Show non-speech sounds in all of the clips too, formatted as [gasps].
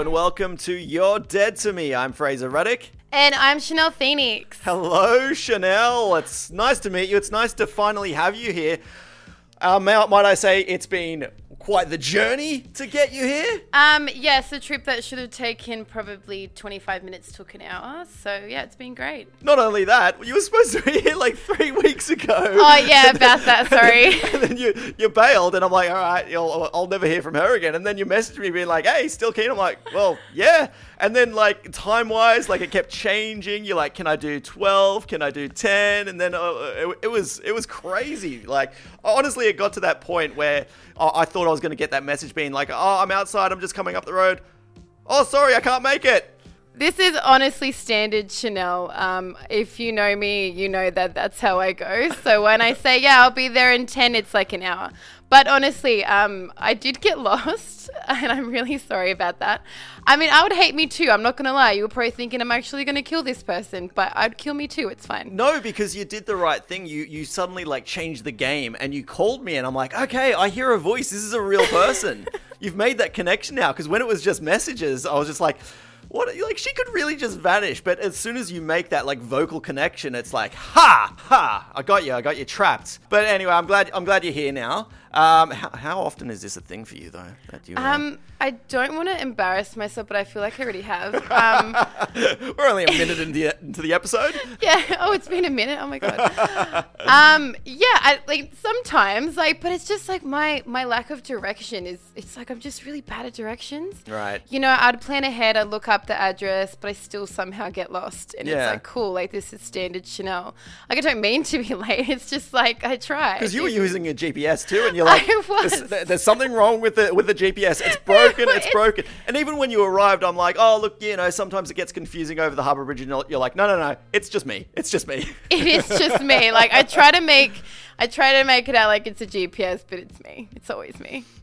and welcome to You're Dead to Me. I'm Fraser Ruddick. And I'm Chanel Phoenix. Hello, Chanel. It's nice to meet you. It's nice to finally have you here. Uh, might might I say it's been quite the journey to get you here? Um, yes, a trip that should have taken probably 25 minutes took an hour. So yeah, it's been great. Not only that, you were supposed to be here like three weeks ago. Oh yeah, about that. [laughs] Sorry. [laughs] and then you you bailed, and I'm like, all right, I'll, I'll never hear from her again. And then you messaged me being like, hey, still keen? I'm like, well, yeah. And then like time wise, like it kept changing. You're like, can I do 12? Can I do 10? And then uh, it, it was it was crazy. Like honestly, it got to that point where I, I thought I was going to get that message being like, oh, I'm outside. I'm just coming up the road. Oh, sorry, I can't make it. This is honestly standard Chanel. Um, if you know me, you know that that's how I go. So when I say, yeah, I'll be there in 10, it's like an hour. But honestly, um, I did get [laughs] lost, and I'm really sorry about that. I mean, I would hate me too. I'm not going to lie. You were probably thinking I'm actually going to kill this person, but I'd kill me too. It's fine. No, because you did the right thing. You you suddenly like changed the game, and you called me, and I'm like, okay, I hear a voice. This is a real person. [laughs] You've made that connection now. Because when it was just messages, I was just like what like she could really just vanish but as soon as you make that like vocal connection it's like ha ha i got you i got you trapped but anyway i'm glad i'm glad you're here now um how, how often is this a thing for you though that you uh... um i don't want to embarrass myself but i feel like i already have [laughs] um we're only a minute into the, into the episode [laughs] yeah oh it's been a minute oh my god um yeah I, like sometimes like but it's just like my my lack of direction is it's like i'm just really bad at directions right you know i'd plan ahead i'd look up the address, but I still somehow get lost. And Yeah. it's like, cool, like this is standard Chanel. Like, I don't mean to be [laughs] late. It's just like, I try. because you were using a GPS too, and you're like, I was. There's, there's something wrong with the with the GPS. It's broken. It's It's- broken. And even when you arrived, I'm like, oh look, you know, sometimes it gets confusing over the Harbour Bridge, and you're you're like, no, no, no, it's just me. It's just me. [laughs] It is just me. Like, I try to make, I try to make it out like it's a GPS, but it's me. It's always me. [laughs]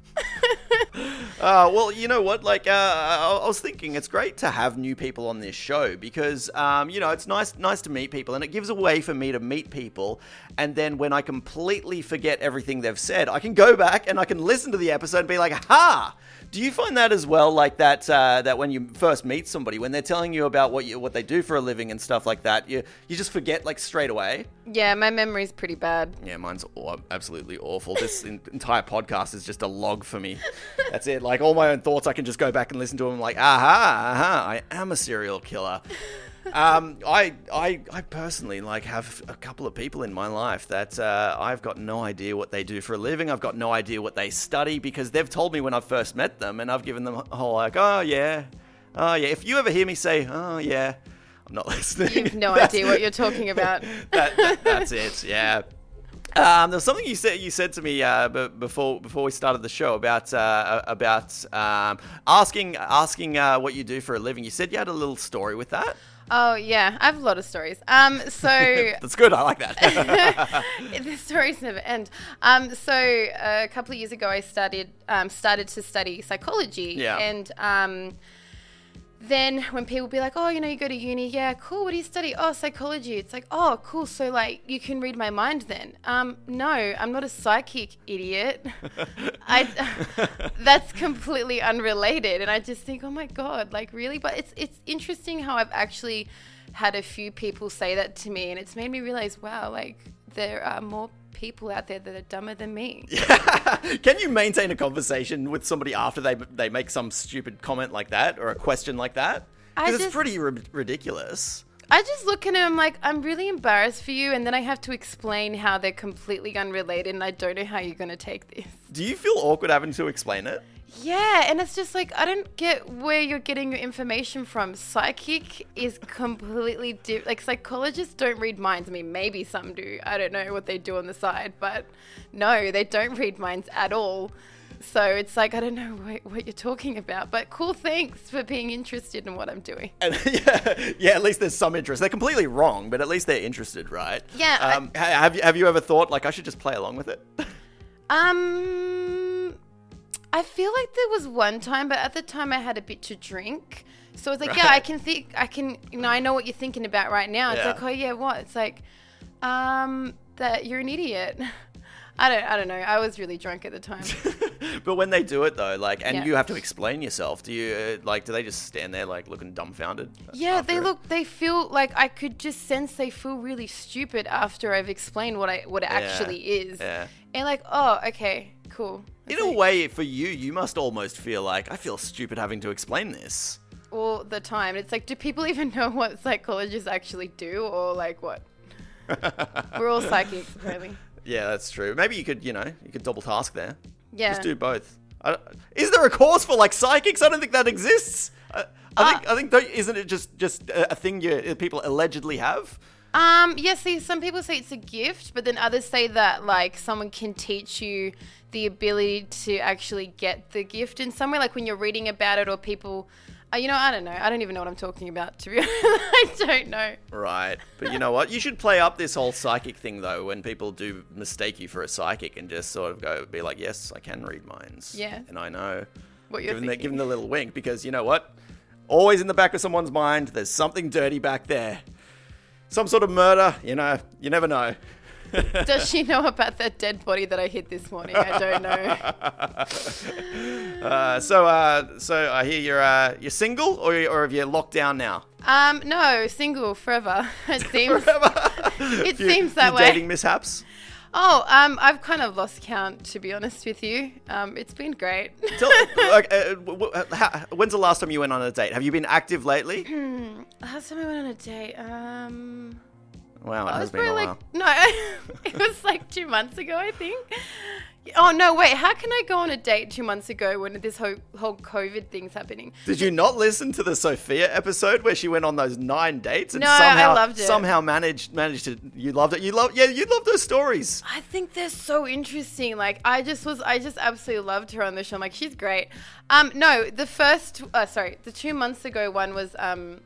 Uh, well, you know what? Like, uh, I, I was thinking, it's great to have new people on this show because, um, you know, it's nice, nice to meet people, and it gives a way for me to meet people. And then when I completely forget everything they've said, I can go back and I can listen to the episode and be like, "Ha!" Do you find that as well? Like that, uh, that when you first meet somebody, when they're telling you about what you, what they do for a living and stuff like that, you you just forget like straight away. Yeah, my memory's pretty bad. Yeah, mine's aw- absolutely awful. This [laughs] en- entire podcast is just a log for me. That's it. Like all my own thoughts, I can just go back and listen to them. Like, aha, aha, I am a serial killer. Um, I, I, I personally like have a couple of people in my life that uh, I've got no idea what they do for a living. I've got no idea what they study because they've told me when I first met them, and I've given them a whole like, oh yeah, oh yeah. If you ever hear me say, oh yeah, I'm not [laughs] listening. You've no idea what you're [laughs] talking about. that, that- that's it. Yeah. Um, there was something you said you said to me uh, b- before before we started the show about uh, about um, asking asking uh, what you do for a living. You said you had a little story with that. Oh, yeah, I have a lot of stories. Um, so [laughs] That's good. I like that. [laughs] [laughs] the stories never end. Um, so a couple of years ago, I started um, started to study psychology, Yeah. and um, then when people be like, "Oh, you know, you go to uni, yeah, cool. What do you study? Oh, psychology." It's like, "Oh, cool. So like, you can read my mind then?" Um, no, I'm not a psychic idiot. [laughs] I [laughs] that's completely unrelated, and I just think, "Oh my god, like really?" But it's it's interesting how I've actually had a few people say that to me, and it's made me realize, wow, like there are more people out there that are dumber than me. [laughs] Can you maintain a conversation with somebody after they they make some stupid comment like that or a question like that? Because it's just- pretty ri- ridiculous. I just look at him like I'm really embarrassed for you, and then I have to explain how they're completely unrelated, and I don't know how you're gonna take this. Do you feel awkward having to explain it? Yeah, and it's just like I don't get where you're getting your information from. Psychic is completely different. Like psychologists don't read minds. I mean, maybe some do. I don't know what they do on the side, but no, they don't read minds at all. So it's like I don't know what, what you're talking about. But cool, thanks for being interested in what I'm doing. And [laughs] yeah, yeah, at least there's some interest. They're completely wrong, but at least they're interested, right? Yeah, Um, ha- have you have you ever thought like I should just play along with it? [laughs] Um, I feel like there was one time, but at the time I had a bit to drink. So it's like, yeah, I can think, I can, you know, I know what you're thinking about right now. It's Yeah. like, oh yeah, what? It's like, um, that you're an idiot. [laughs] I don't. I don't know. I was really drunk at the time. [laughs] but when they do it though, like, and Yeah. you have to explain yourself, do you uh, like? Do they just stand there like looking dumbfounded? Yeah, they it? look. They feel like I could just sense they feel really stupid after I've explained what I what it Yeah, actually is. Yeah. And like, oh, okay, cool. In a way, for you, you must almost feel like I feel stupid having to explain this. all the time. It's like, do people even [laughs] know what psychologists actually do, or like what? [laughs] We're all psychics, apparently. Yeah, that's true. Maybe you could, you know, you could double task there. Yeah. Just do both. I, is there a course for like psychics? I don't think that exists. I, I think I think isn't it just just a, a thing you people allegedly have? Um, yeah, see, some people say it's a gift, but then others say that like someone can teach you the ability to actually get the gift in some way, like when you're reading about it or people. Uh, you know, I don't know. I don't even know what I'm talking about. To be [laughs] honest, I don't know. Right. But you know what? You should play up this whole psychic thing though. When people do mistake you for a psychic, and just sort of go be like, "Yes, I can read minds." Yeah. And I know. What you're Give them, the, give them the little wink because you know what? Always in the back of someone's mind, there's something dirty back there. Some sort of murder. You know. You never know. [laughs] Does she know about that dead body that I hit this morning? I don't know. [laughs] Uh, so, uh, so I hear you're uh, you're single, or or have you locked down now? Um, no, single forever. [laughs] It seems. it seems that way. Dating mishaps. Oh, um, I've kind of lost count to be honest with you. Um, it's been great. Tell, like, uh, w- w- how, when's the last time you went on a date? Have you been active lately? Last time I went on a date, um, Wow, it I has was probably while. like no, [laughs] it was like two months ago, I think. Oh no, wait, how can I go on a date two months ago when this whole whole COVID thing's happening? Did you not listen to the Sophia episode where she went on those nine dates and No, I somehow loved it. somehow managed managed to you loved it? You love yeah, you loved those stories. I think they're so interesting. Like I just was, I just absolutely loved her on the show. I'm like, she's great. Um, no, the first, uh, sorry, the two months ago one was um,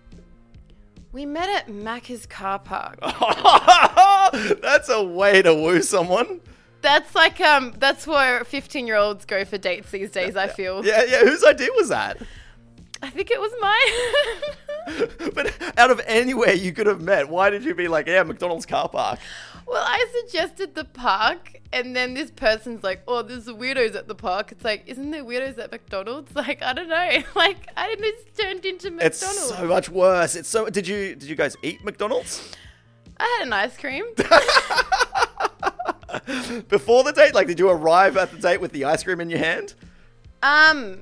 we met at Macca's car park. [laughs] That's a way to woo someone. That's like um, that's where 15 year olds go for dates these days. I feel. Yeah, yeah. Whose idea was that? I think it was mine. [laughs] but out of anywhere you could have met, why did you be like, yeah, McDonald's car park? Well, I suggested the park, and then this person's like, "Oh, there's weirdos at the park." It's like, isn't there weirdos at McDonald's? [laughs] Like, I don't know. [laughs] Like, I didn't. It's turned into McDonald's. It's so much worse. It's so. Did you did you guys eat McDonald's I had an ice cream. [laughs] before the date? Like, did you arrive at the date with the ice cream in your hand? um,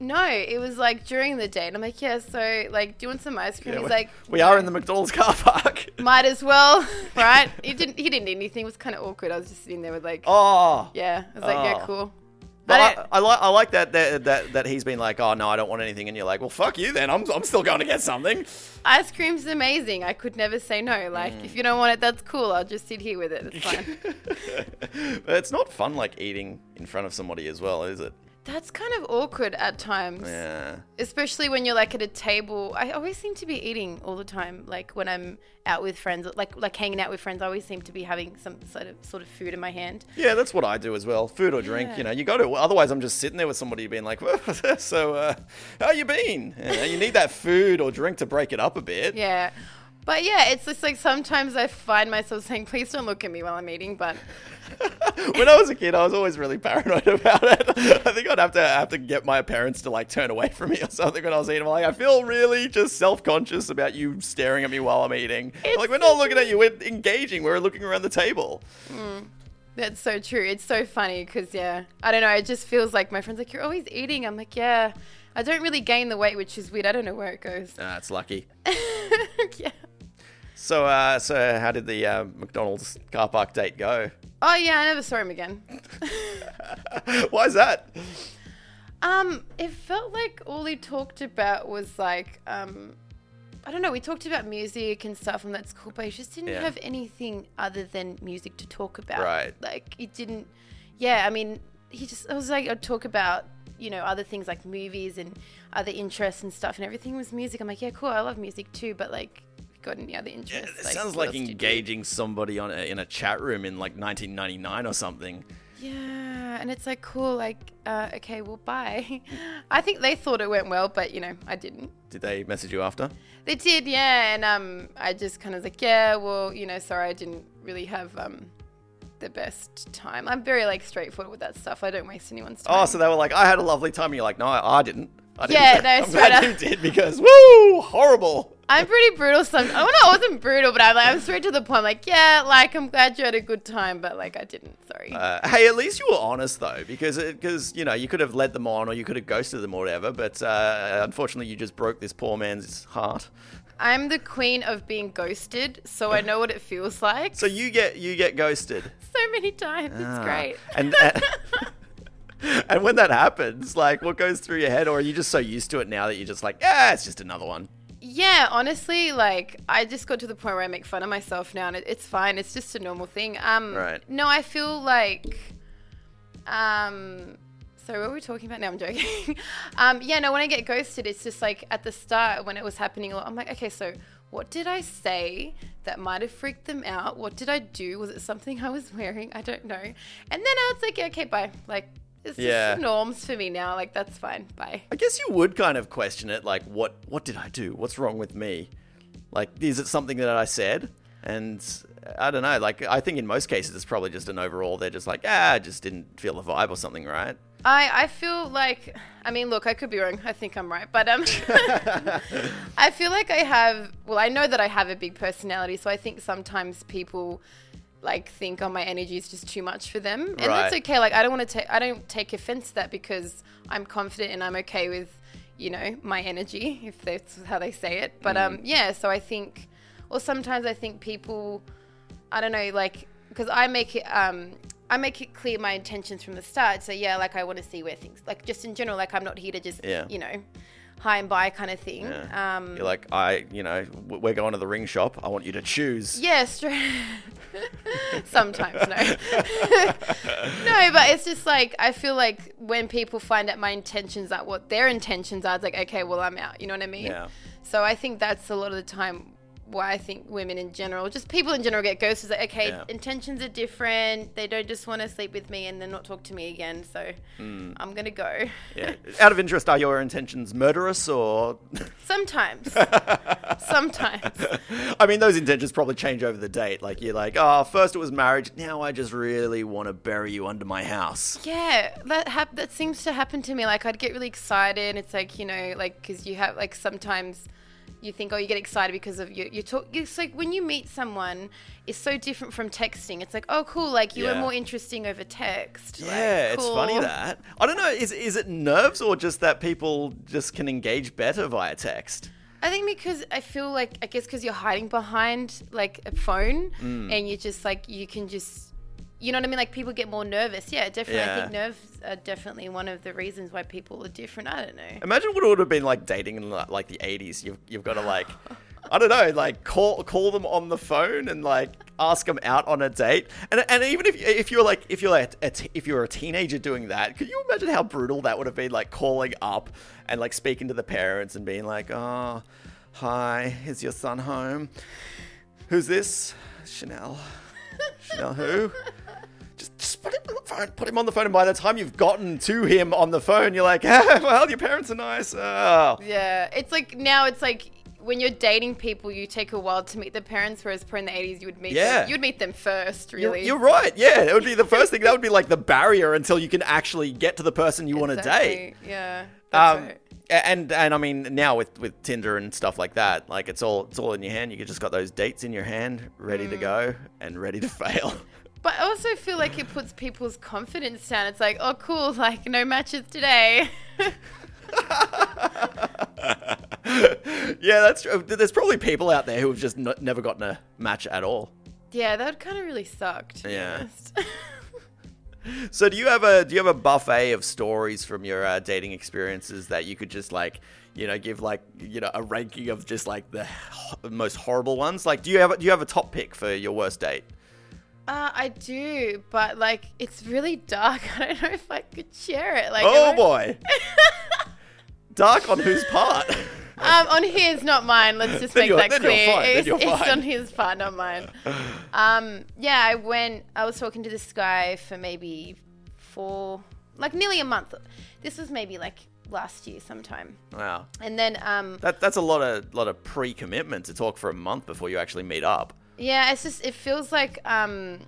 no, it was like during the date. I'm like, yeah. So, like, do you want some ice cream? Yeah, He's like, we are in the McDonald's car park. [laughs] might as well, [laughs] right? He didn't. He didn't need anything. It was kind of awkward. I was just sitting there with like, Oh, yeah. I was like, yeah, Oh. cool. But I I, I, like I like that, that that that he's been like, oh no, I don't want anything, and you're like, well, fuck you then. I'm I'm still going to get something. Ice cream's amazing. I could never say no. Like, Mm. if you don't want it, that's cool. I'll just sit here with it. It's [laughs] fine. but it's not fun like eating in front of somebody as well, is it? That's kind of awkward at times. Yeah. Especially when you're like at a table. I always seem to be eating all the time. Like when I'm out with friends, like like hanging out with friends, I always seem to be having some sort of sort of food in my hand. Yeah, that's what I do as well. Food or drink, Yeah. you know, you got to. Otherwise, I'm just sitting there with somebody being like, [laughs] "So, uh, how you been?" You, know, you need that food or drink to break it up a bit. Yeah. But yeah, it's just like sometimes I find myself saying, please don't look at me while I'm eating. But [laughs] when I was a kid, I was always really paranoid [laughs] about it. I think I'd have to have to get my parents to like turn away from me or something when I was eating. I'm like, I feel really just self conscious about you staring at me while I'm eating. It's like we're not looking at you, we're engaging. We're looking around the table. that's so true. It's so funny because, yeah, I don't know. It just feels like my friend's like, you're always eating. I'm like, yeah. I don't really gain the weight, which is weird. I don't know where it goes. Ah, it's lucky. [laughs] yeah. So, uh, so how did the uh, McDonald's car park date go? Oh, yeah, I never saw him again. [laughs] Why is that? Um, it felt like all he talked about was like, um, I don't know. We talked about music and stuff, and that's cool. But he just didn't Yeah. have anything other than music to talk about. Right. Like it didn't. Yeah, I mean, he just. I was like, I'd talk about you know other things like movies and other interests and stuff, and everything was music. I'm like, yeah, cool. I love music too, but like, got any other interests. Yeah, it Like, sounds like else do you do? engaging somebody on a, in a chat room in like 1999 or something. Yeah, and it's like cool. Like, uh, okay, well, bye. [laughs] I think they thought it went well, but you know, I didn't. Did they message you after? They did, yeah, and um, I just kind of was like, yeah, well, you know, sorry, I didn't really have um, the best time. I'm very like straightforward with that stuff. I don't waste anyone's time. Oh, so they were like, I had a lovely time. And you're like, no, I, I didn't. I didn't. Yeah, [laughs] no, I'm glad up. you did because woo, horrible. I'm pretty brutal sometimes. Oh no, I wasn't brutal, but I'm like I'm straight to the point. Like, yeah, like I'm glad you had a good time, but like I didn't. Sorry. Uh, hey, at least you were honest though, because because you know you could have led them on or you could have ghosted them or whatever. But uh, unfortunately, you just broke this poor man's heart. I'm the queen of being ghosted, so I know what it feels like. So you get you get ghosted. so many times. It's Ah. great. And [laughs] and, [laughs] and when that happens, like what goes through your head, or are you just so used to it now that you're just like, yeah, it's just another one. Yeah, honestly, like I just got to the point where I make fun of myself now, and it, it's fine. It's just a normal thing. Um, Right. No, I feel like, um. So what were we talking about now? I'm joking. [laughs] um, yeah, no. When I get ghosted, it's just like at the start when it was happening a lot. I'm like, okay, so what did I say that might have freaked them out? What did I do? Was it something I was wearing? I don't know. And then I was like, yeah, okay, bye. Like, it's Yeah. just norms for me now. Like, that's fine. Bye. I guess you would kind of question it, like, what what did I do? What's wrong with me? Like, is it something that I said? And I don't know. Like, I think in most cases it's probably just an overall. They're just like, ah, I just didn't feel the vibe or something, right? I, I feel like I mean look I could be wrong I think I'm right but um [laughs] [laughs] I feel like I have well I know that I have a big personality so I think sometimes people like think oh my energy is just too much for them and that's okay like I don't want to take I don't take offense to that because I'm confident and I'm okay with you know my energy if that's how they say it but um yeah so I think or sometimes I think people I don't know, like because I make it um I make it clear my intentions from the start. So yeah, like I want to see where things like just in general, like I'm not here to just Yeah. you know hi and bye kind of thing. Yeah. Um, You're like, I, you know, we're going to the ring shop. I want you to choose. yeah, [laughs] straight. [laughs] Sometimes no, [laughs] no, but it's just like I feel like when people find out my intentions are what their intentions are, it's like okay, well I'm out. You know what I mean? Yeah. So I think that's a lot of the time why I think women in general, just people in general, get ghosted. Like, okay, Yeah. intentions are different. They don't just want to sleep with me and then not talk to me again. So Hmm. I'm gonna go. Yeah. [laughs] Out of interest, are your intentions murderous or? Sometimes, [laughs] sometimes. [laughs] I mean, those intentions probably change over the date. Like you're like, oh, first it was marriage. Now I just really want to bury you under my house. Yeah, that hap- that seems to happen to me. Like I'd get really excited. And it's like you know, like because you have like sometimes you think, oh, you get excited because of you. You talk. It's like when you meet someone, it's so different from texting. It's like, oh, cool. Like you Yeah. were more interesting over text. Like, Yeah, it's funny that. I don't know. Is is it nerves or just that people just can engage better via text? I think because I feel like I guess because you're hiding behind like a phone Mm. and you just like you can just you know what I mean like people get more nervous. Yeah, definitely. I think nerves are definitely one of the reasons why people are different. I don't know. Imagine what it would have been like dating in li- like the 80s. You've, you've got to like, [laughs] I don't know, like call call them on the phone and like ask them out on a date. And, and even if if you're like if you're like a t- if you're a teenager doing that, could you imagine how brutal that would have been? Like calling up and like speaking to the parents and being like, oh, hi, is your son home? Who's this? Chanel. Chanel who? [laughs] Just, just put him on the phone. Put him on the phone, and by the time you've gotten to him on the phone, you're like, [laughs] ah, "Well, your parents are nice." Oh. Yeah, it's like now it's like when you're dating people, you take a while to meet the parents, whereas in the 80s you would meet Yeah. them. You'd meet them first, You're, really. you're right. Yeah, it would be the first thing. [laughs] That would be like the barrier until you can actually get to the person you want to date. Yeah. That's Um, right. and and I mean now with with Tinder and stuff like that, like it's all it's all in your hand. You just got those dates in your hand, ready Mm. to go and ready to [laughs] fail. But I also feel like it puts people's confidence down. It's like, oh, cool, like no matches today. [laughs] yeah, that's true. There's probably people out there who have just n- never gotten a match at all. yeah, that would kind of really sucked. Yeah. [laughs] So do you have a do you have a buffet of stories from your uh, dating experiences that you could just like you know give like you know a ranking of just like the ho- most horrible ones? Like do you have a, do you have a top pick for your worst date? Uh, I do, but like it's really dark. [laughs] I don't know if I could share it. Like, oh boy, [laughs] dark on whose part? [laughs] Um, on his, not mine. Let's just make that clear. It's, it's on his part, not mine. Um, yeah, I went. I was talking to this guy for maybe four, like nearly a month. This was maybe like last year sometime, wow, and then um, that that's a lot of lot of pre commitment to talk for a month before you actually meet up. Yeah, it's just it feels like um,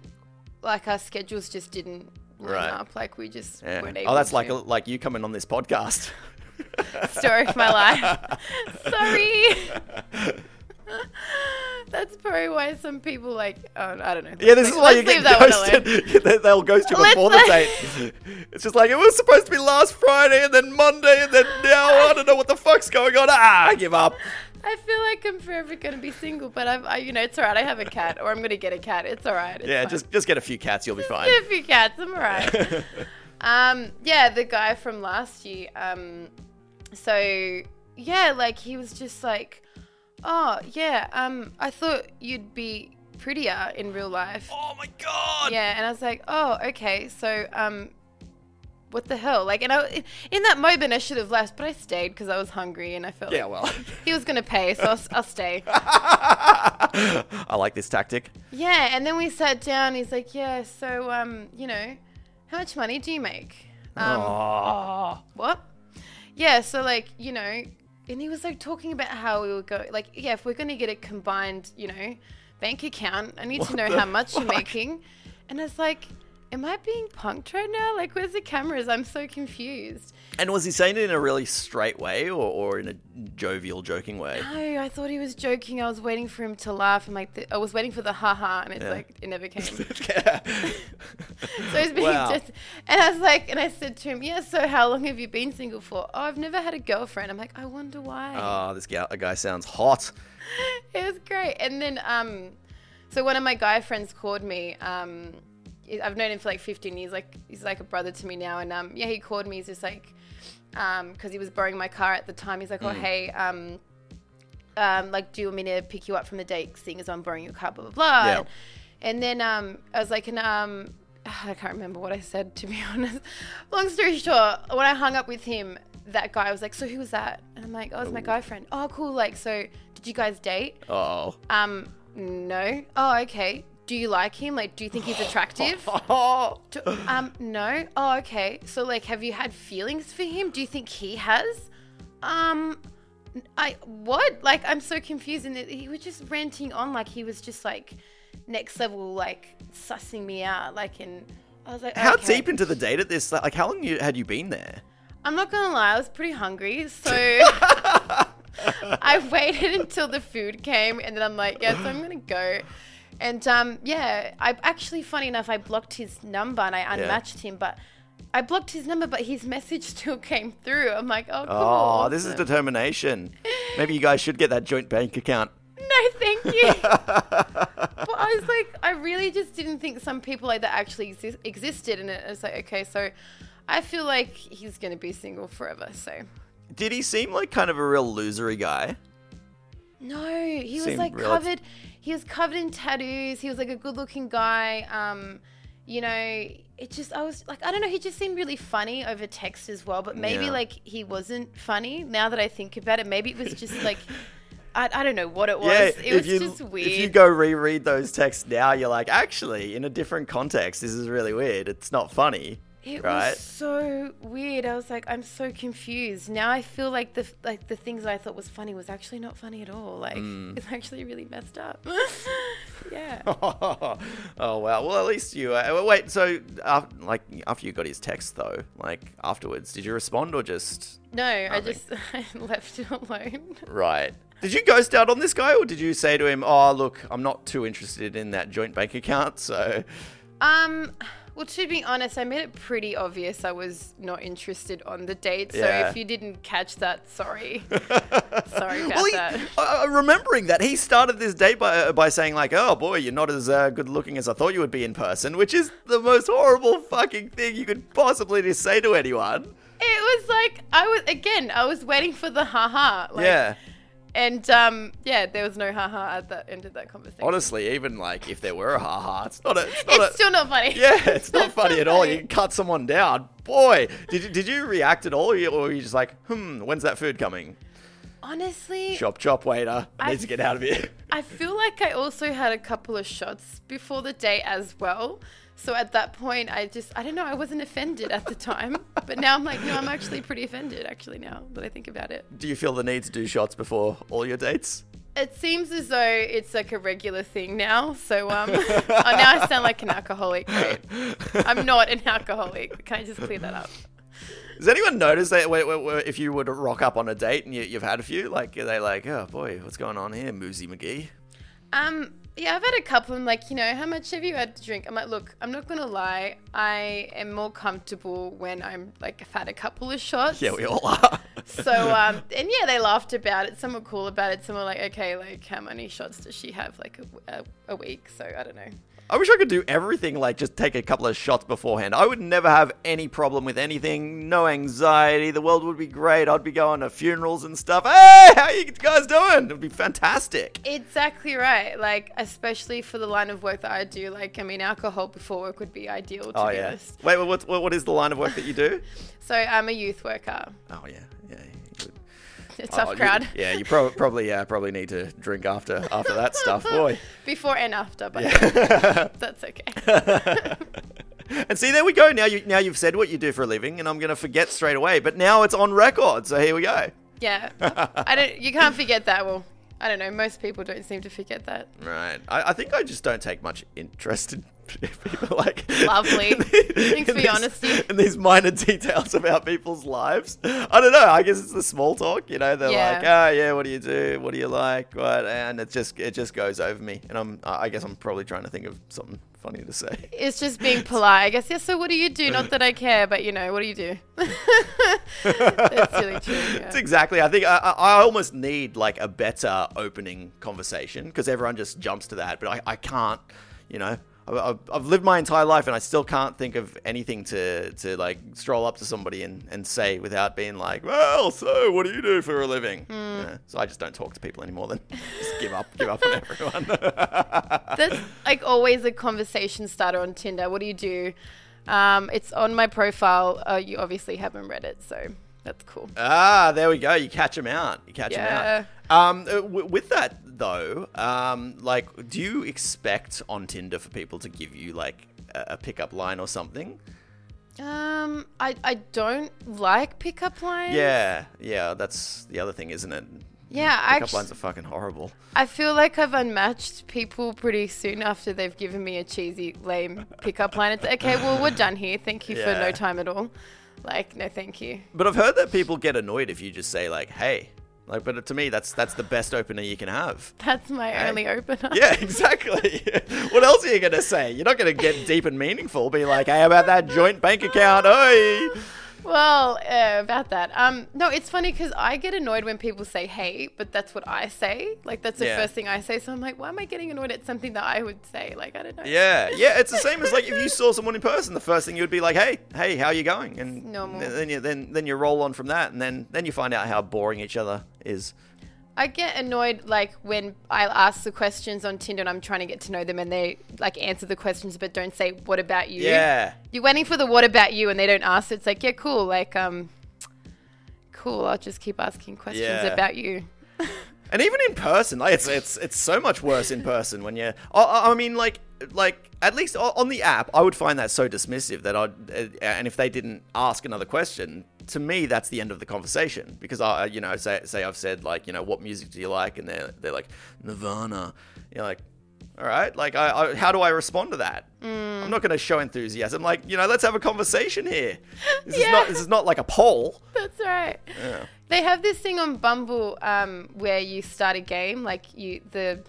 like our schedules just didn't line Right. up. Like we just Yeah. weren't able Oh, that's to. like like you coming on this podcast. [laughs] story of my life. [laughs] Sorry. [laughs] That's probably why some people like. Oh, I don't know. Yeah, this is why you get that ghosted. They- They'll ghost you before the date. It's just like it was supposed to be last Friday, and then Monday, and then now I don't know what the fuck's going on. Ah, I give up. I feel like I'm forever gonna be single, but I've, I, you know, it's alright. I have a cat, or I'm gonna get a cat. It's alright. Yeah, fine. just just get a few cats, you'll be fine. A few cats. I'm alright. [laughs] um, yeah, the guy from last year. Um, so yeah, like he was just like, oh yeah, um, I thought you'd be prettier in real life. oh my god. Yeah, and I was like, oh, okay, so um, what the hell? Like, and I, in that moment, I should have left, but I stayed because I was hungry and I felt Yeah, like well. he was gonna pay, so I'll, I'll stay. [laughs] I like this tactic. Yeah, and then we sat down. He's like, yeah, so um, you know, how much money do you make? Um, oh. what? Yeah, so like, you know, and he was like talking about how we would go, like, yeah, if we're gonna get a combined, you know, bank account, I need to know how much you're making. And I was like, am I being punked right now? Like, where's the cameras? I'm so confused. And was he saying it in a really straight way or, or in a jovial, joking way? No, I thought he was joking. I was waiting for him to laugh, and like, the, I was waiting for the haha, and it's Yeah. like it never came. [laughs] [laughs] So he's being Wow. just, and I was like, and I said to him, yeah. So how long have you been single for? Oh, I've never had a girlfriend. I'm like, I wonder why. Oh, this guy, guy sounds hot. [laughs] it was great. And then, um, so one of my guy friends called me. Um, I've known him for like 15 years. Like he's like a brother to me now. And um, yeah, he called me. He's just like, um, because he was borrowing my car at the time. He's like, Mm. oh hey, um, um, like, do you want me to pick you up from the date, seeing as I'm borrowing your car, blah blah blah. Yeah. And then um, I was like, and um, [sighs] I can't remember what I said to be [laughs] honest. Long story short, when I hung up with him, that guy was like, "So who was that?" And I'm like, "Oh, it's my guy friend." Oh, cool. Like, so did you guys date? Oh. Um, no. Oh, okay. Do you like him? Like, do you think he's attractive? [laughs] Do- um, no. Oh, okay. So, like, have you had feelings for him? Do you think he has? Um, I what? Like, I'm so confused, and he was just ranting on like he was just like next level, like sussing me out, like, and I was like, How okay. deep into the date at this? Like, how long you, had you been there? I'm not gonna lie, I was pretty hungry, so [laughs] I waited until the food came, and then I'm like, yeah, so I'm gonna go. And um, yeah, I actually, funny enough, I blocked his number and I unmatched him, but I blocked his number, but his [laughs] message still came through. I'm like, oh, cool. Oh, this is determination. Maybe you guys should get that joint bank account. [laughs] No, thank you. [laughs] but I was like, I really just didn't think some people like that actually exist- existed, and it was like, okay, so I feel like he's gonna be single forever. So Did he seem like kind of a real losery guy? no, he was like real- covered. He was covered in tattoos. He was like a good-looking guy. Um, you know, it just I was like, I don't know. He just seemed really funny over text as well. But maybe Yeah. like he wasn't funny. Now that I think about it, maybe it was just like. [laughs] I, I don't know what it was. Yeah, it was you just weird. if you go reread those texts now, you're like, actually, in a different context, this is really weird. It's not funny, It right? was so weird. I was like, I'm so confused. Now I feel like the like the things I thought was funny was actually not funny at all. Like Mm. [laughs] it's actually really messed up. [laughs] yeah. [laughs] oh wow. Well, at least you. Uh, wait. So, uh, like, after you got his text, though, like afterwards, did you respond or just No, I just I left it alone. right? Did you ghost out on this guy, or did you say to him, "Oh, look, I'm not too interested in that joint bank account"? So, Um. Well, to be honest, I made it pretty obvious I was not interested on the date. So Yeah. if you didn't catch that, sorry. [laughs] sorry about well, he, that. uh, uh, remembering that he started this date by uh, by saying like, "Oh boy, you're not as uh, good looking as I thought you would be in person," which is the most horrible fucking thing you could possibly just say to anyone. It was like I was again. I was waiting for the haha. Like, yeah. And um, yeah, there was no haha at the end of that conversation. Honestly, even like if there were a haha, it's not a. It's, not it's a, still not funny. Yeah, it's [laughs] not funny at all. funny. You can cut someone down. Boy, did you, did you react at all, or you- or were you just like, hmm, when's that food coming? Honestly, Chop, chop, waiter. I I- need to get out of here. I feel like I also had a couple of shots before the date as well. So at that point, I just, I don't know, I wasn't offended at the time. but now I'm like, no, I'm actually pretty offended, actually, now that I think about it. Do you feel the need to do shots before all your dates? It seems as though it's like a regular thing now. So um, oh, now I sound like an alcoholic. Great. I'm not an alcoholic. Can I just clear that up? Does anyone notice that if you to rock up on a date and you, you've had a few, like are they like, oh boy, what's going on here, Moosey McGee? Um, yeah, I've had a couple. I'm like, you know, how much have you had to drink? I'm like, look, I'm not gonna lie. I am more comfortable when I'm like, I've had a couple of shots. Yeah, we all are. [laughs] So, um, and yeah, they laughed about it. Some were cool about it. Some were like, okay, like, how many shots does she have? Like a, a, a week. So I don't know. I wish I could do everything like just take a couple of shots beforehand. I would never have any problem with anything, no anxiety. The world would be great. I'd be going to funerals and stuff. Hey, how you guys doing? It'd be fantastic. Exactly right. Like, especially for the line of work that I do. Like, I mean, alcohol before work would be ideal, to Oh be yeah. honest. Wait, what, what what is the line of work that you do? [laughs] So I'm a youth worker. Oh yeah, A tough oh, you- crowd. yeah, you prob- probably yeah probably need to drink after after that [laughs] stuff, boy. Before and after, but Yeah. [laughs] that's okay. [laughs] and see, there we go. Now you now you've said what you do for a living, and I'm gonna forget straight away. But now it's on record, so here we go. Yeah, I don't. You can't forget that. Well, I don't know. Most people don't seem to forget that. Right. I, I think I just don't take much interest in people like Lovely. [laughs] Thanks for your honesty. In these minor details about people's lives. I don't know. I guess it's the small talk. You know, they're Yeah. like, "Ah, yeah. What do you do? What do you like? What?" And it just it just goes over me. And I'm I guess I'm probably trying to think of something funny to say. It's just being [laughs] polite. I guess. Yeah. So what do you do? Not that I care, but you know, what do you do? [laughs] That's really true. Yeah. It's exactly. I think I, I almost need like a better opening conversation because everyone just jumps to that, but I, I can't. You know, I've, I've lived my entire life and I still can't think of anything to to like stroll up to somebody and, and say without being like, well, so what do you do for a living? Yeah, so I just don't talk to people anymore. Then [laughs] just give up, give up on [laughs] everyone. [laughs] That's like always a conversation starter on Tinder. What do you do? Um, it's on my profile. Uh, you obviously haven't read it, so that's cool. Ah, there we go. You catch them out. You catch them Yeah. out. Um, uh, w- with that though, um, like, do you expect on Tinder for people to give you like a, a pickup line or something? Um, I I don't like pickup lines. Yeah, yeah. That's the other thing, isn't it? Yeah, Pickup lines are fucking horrible. I feel like I've unmatched people pretty soon after they've given me a cheesy, lame pickup line. It's okay, well, we're done here. Thank you for no time at all. Like, no, thank you. But I've heard that people get annoyed if you just say like, "Hey." Like, but to me, that's that's the best opener you can have. That's my only opener. Yeah, [laughs] exactly. [laughs] what else are you gonna say? You're not gonna get deep and meaningful. Be like, "Hey, how about that joint bank account?" Oi. Well, uh, about that. Um, no, it's funny because I get annoyed when people say "hey," but that's what I say. Like that's the Yeah. first thing I say. So I'm like, why am I getting annoyed at something that I would say? Like I don't know. Yeah, yeah, it's the same as like if you saw someone in person, the first thing you would be like, "Hey, hey, how you going?" And Normal. then you then then you roll on from that, and then then you find out how boring each other is. I get annoyed like when I ask the questions on Tinder and I'm trying to get to know them and they like answer the questions but don't say what about you. Yeah, You're waiting for the what about you and they don't ask. It's like, yeah, cool. Like, um, cool. I'll just keep asking questions Yeah. about you. [laughs] and even in person, like it's it's it's so much worse in person when you. I- I, mean, like like at least on the app, I would find that so dismissive that I'd and if they didn't ask another question. To me, that's the end of the conversation because I, you know, say say I've said like, you know, what music do you like, and they're they're like Nirvana. You're like, all right, like, I, I how do I respond to that? I'm not going to show enthusiasm. Like, you know, let's have a conversation here. This is [laughs] Yeah. not this is not like a poll. That's right. Yeah. They have this thing on Bumble um, where you start a game, like you the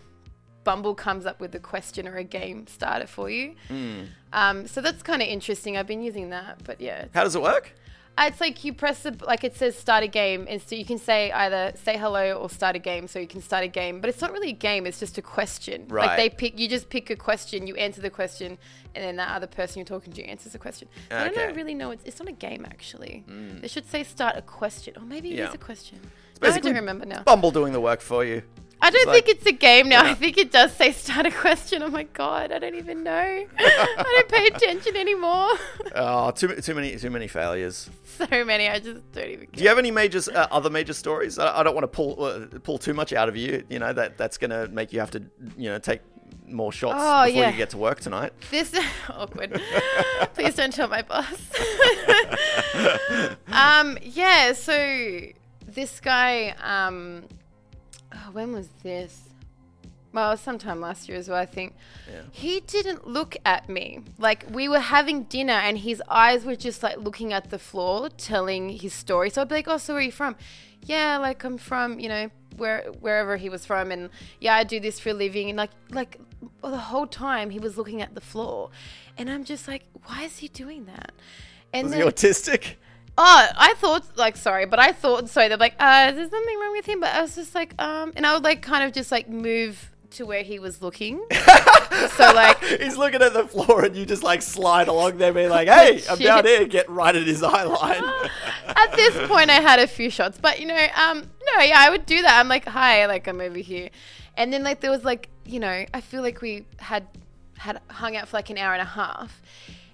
Bumble comes up with a question or a game starter for you. Hmm. Um, so that's kind of interesting. I've been using that, but yeah, How does it work? Uh, It's like you press the like it says start a game, and so you can say either say hello or start a game. So you can start a game, but it's not really a game. It's just a question. Like Right. they pick, you just pick a question, you answer the question, and then that other person you're talking to answers the question. I don't know, really know. It's, it's not a game actually. They should say start a question, or maybe it Yeah. is a question. No, I don't remember now. Bumble doing the work for you. I don't like- think it's a game now. Yeah. I think it does say start a question. Oh my god, I don't even know. I don't pay attention anymore. [laughs] Oh, too too many too many failures. so many, I just don't even. Do you have any major uh, other major stories? I, I don't want to pull uh, pull too much out of you. You know that that's gonna make you have to you know take more shots Oh, before yeah. you get to work tonight. This [laughs] awkward. [laughs] Please don't tell my boss. um, yeah. So this guy, um, oh, when was this? Well, sometime last year as well, I think. Yeah. He didn't look at me. Like we were having dinner and his eyes were just like looking at the floor, telling his story. So I'd be like, "Oh, so where are you from?" Yeah, like I'm from, you know, where wherever he was from, and yeah, I do this for a living. And like, like well, the whole time he was looking at the floor, and I'm just like, "Why is he doing that?" And Was then, he autistic? Oh, I thought like sorry, but I thought sorry. They're like, uh, is there something wrong with him? But I was just like, um, and I would like kind of just like move to where he was looking. [laughs] so like, [laughs] He's looking at the floor and you just like slide along there being like, hey, I'm down here, get right at his eye line. [laughs] at this point, I had a few shots, but you know, um, no, yeah, I would do that. I'm like, hi, like I'm over here, and then like there was like, you know, I feel like we had had hung out for like an hour and a half.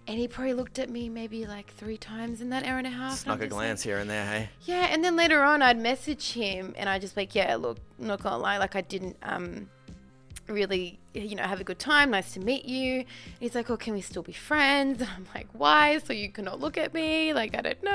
And he probably looked at me maybe like three times in that hour and a half. Snuck a just like, glance here and there, hey. Yeah, and then later on, I'd message him, and I just like, yeah, look, not gonna lie, like I didn't um really, you know, have a good time. Nice to meet you. And he's like, oh, can we still be friends? And [laughs] I'm like, why? So you cannot look at me? Like I don't know.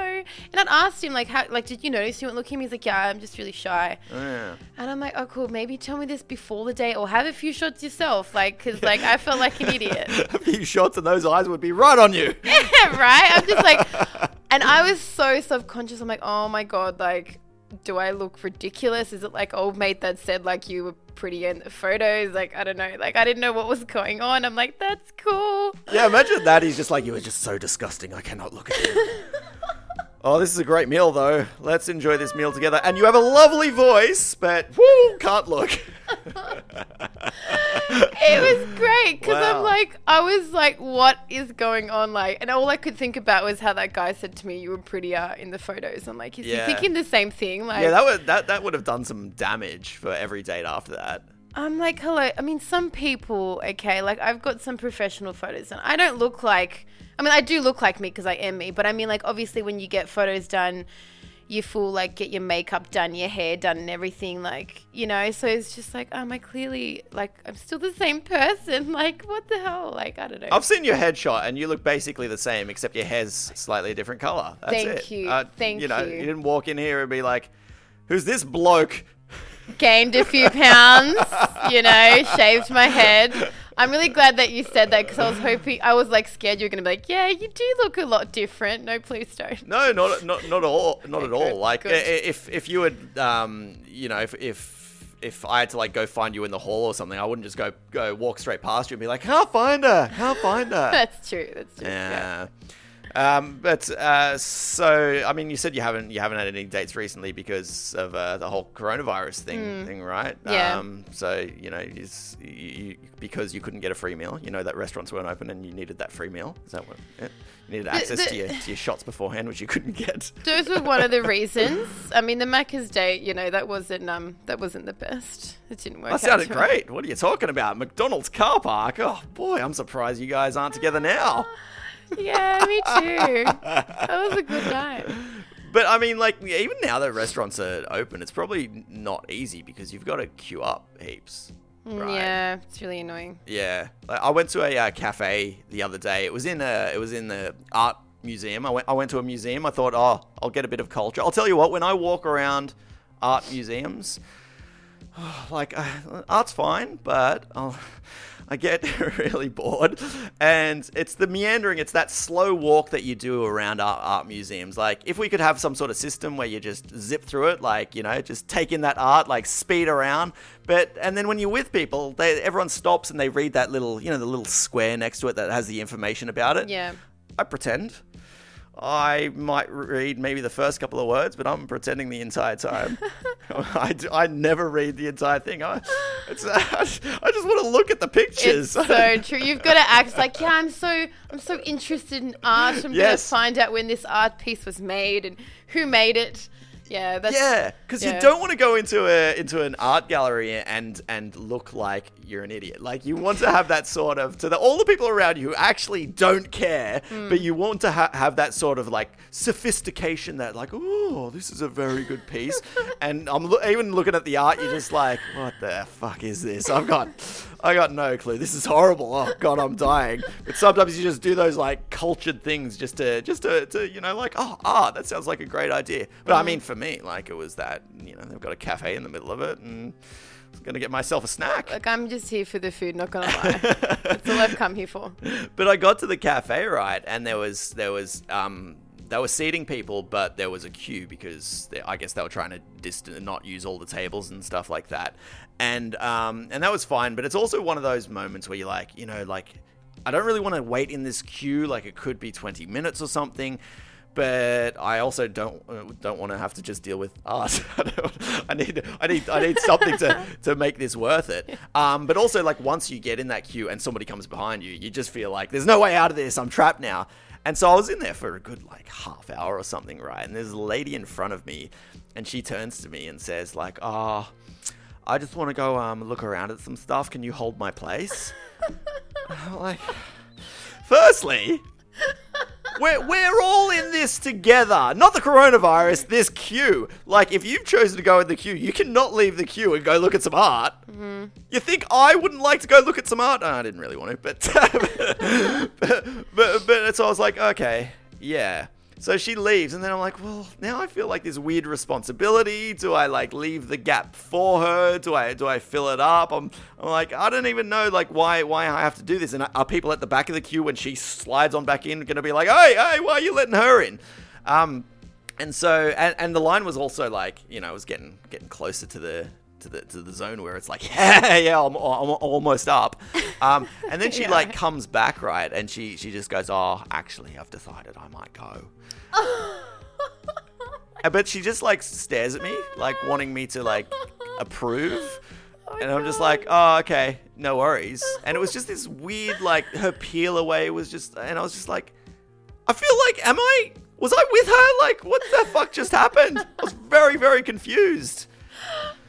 And I'd asked him like, how, like, did you notice you weren't looking at me? He's like, yeah, I'm just really shy. Oh, yeah. And I'm like, oh, cool. Maybe tell me this before the date, or have a few shots yourself, like, cause [laughs] like I felt like an idiot. [laughs] a few shots and those eyes would be right on you. yeah, right? I'm just like, and I was so subconscious. I'm like, oh my god, like, do I look ridiculous? Is it like old mate that said like you were pretty in the photos? Like, I don't know. Like, I didn't know what was going on. I'm like, that's cool. Yeah, imagine that. He's just like, you were just so disgusting. I cannot look at you. [laughs] oh, this is a great meal, though. Let's enjoy this meal together. And you have a lovely voice, but woo, can't look. [laughs] It was great because Wow. I'm like, I was like, what is going on? Like, and all I could think about was how that guy said to me, "You were prettier in the photos." I'm like, is Yeah. he thinking the same thing? Like, yeah, that would that that would have done some damage for every date after that. I'm like, hello. I mean, some people, okay, like I've got some professional photos and I don't look like, I mean, I do look like me because I am me, but I mean, like, obviously, when you get photos done, you full, like, get your makeup done, your hair done, and everything, like, you know, so it's just like, um, I clearly, like, I'm still the same person. [laughs] Like, what the hell? Like, I don't know. I've seen your headshot, and you look basically the same, except your hair's slightly a different color. That's Thank it. you. Uh, Thank you know, you. You didn't walk in here and be like, "Who's this bloke?" Gained a few pounds, you know, shaved my head. [laughs] I'm really glad that you said that because I was hoping, I was like scared you were going to be like, yeah, you do look a lot different. No, please don't. No, not not not at all. Not at Okay, all. [laughs] Like good. if if you would, um, you know, if if if I had to like go find you in the hall or something, I wouldn't just go go walk straight past you and be like, "Can't find her. Can't find her." [laughs] That's true. That's true. Yeah. Yeah. Um, but uh, so I mean, you said you haven't you haven't had any dates recently because of uh, the whole coronavirus thing, thing, right? Yeah. Um, so you know, is you, you, because you couldn't get a free meal, you know that restaurants weren't open and you needed that free meal. Is that what? Yeah. You needed access the- to your to your shots beforehand, which you couldn't get. [laughs] Those were one of the [laughs] reasons. I mean, the Macca's date, you know, that wasn't um that wasn't the best. It didn't work. That out sounded great. What are you talking about? McDonald's car park. Oh boy, I'm surprised you guys aren't together now. Yeah, me too. That was a good night. But I mean, like, even now that restaurants are open, it's probably not easy because you've got to queue up heaps. Right. Yeah, it's really annoying. Yeah. Like, I went to a uh, cafe the other day. It was in a, it was in the art museum. I went, I went to a museum. I thought, oh, I'll get a bit of culture. I'll tell you what, when I walk around art museums, [sighs] like, uh, art's fine, but I'll. I get [laughs] really bored, and it's the meandering. It's that slow walk that you do around art, art museums. Like, if we could have some sort of system where you just zip through it, like you know, just take in that art, like speed around. But and then when you're with people, they, everyone stops and they read that little, you know, the little square next to it that has the information about it. Yeah. I pretend. I might read maybe the first couple of words, but I'm pretending the entire time. [laughs] I, d- I never read the entire thing. I, it's, [laughs] I just want to look at the pictures. It's so [laughs] true. You've got to act like, yeah, I'm so I'm so interested in art. I'm Yes. gonna find out when this art piece was made and who made it. Yeah, that's yeah, because you don't want to go into a into an art gallery and and look like you're an idiot. Like you want to have that sort of to the all the people around you who actually don't care, Hmm. but you want to ha- have that sort of like sophistication that like, oh, this is a very good piece. [laughs] and I'm lo- even looking at the art, you're just like, what the fuck is this? I've got I got no clue. This is horrible. Oh god, I'm dying. But sometimes you just do those like cultured things just to just to, to you know like oh ah that sounds like a great idea. But I mean for me like it was that you know they've got a cafe in the middle of it and I'm gonna get myself a snack. Look, I'm just here for the food, not gonna [laughs] lie. That's all I've come here for. but I got to the cafe right, and there was there was um they were seating people, but there was a queue because they, I guess they were trying to dist- not use all the tables and stuff like that, and um and that was fine. But it's also one of those moments where you're like, you know, like I don't really want to wait in this queue. Like it could be 20 minutes or something. But I also don't uh, don't want to have to just deal with art. [laughs] I need I need I need something to, [laughs] to make this worth it. Um, but also like once you get in that queue and somebody comes behind you, you just feel like there's no way out of this. I'm trapped now. And so I was in there for a good like half hour or something, right? And there's a lady in front of me, and she turns to me and says like, "Oh, I just want to go um, look around at some stuff. Can you hold my place?" [laughs] I'm like, firstly, we're, we're all in this together. Not the coronavirus, this queue. Like, if you've chosen to go in the queue, you cannot leave the queue and go look at some art. Mm-hmm. You think I wouldn't like to go look at some art? No, I didn't really want to, but, [laughs] but, but, but so I was like, okay, yeah. So she leaves, and then I'm like, well, now I feel like this weird responsibility. Do I like leave the gap for her? Do I do I fill it up? I'm, I'm like, I don't even know like why why I have to do this. And are people at the back of the queue when she slides on back in going to be like, hey hey, why are you letting her in? Um, and so and, and the line was also like, you know, it was getting getting closer to the to the to the zone where it's like, [laughs] yeah, yeah, I'm, I'm almost up. Um, and then she [laughs] Yeah. like comes back right, and she she just goes, oh, actually, I've decided I might go. [laughs] But she just like stares at me, like wanting me to like approve. Oh, And I'm just like, oh, okay, no worries. And it was just this weird, like, her peel away was just, and I was just like, I feel like, am I, was I with her? Like, what the fuck just happened? I was very, very confused.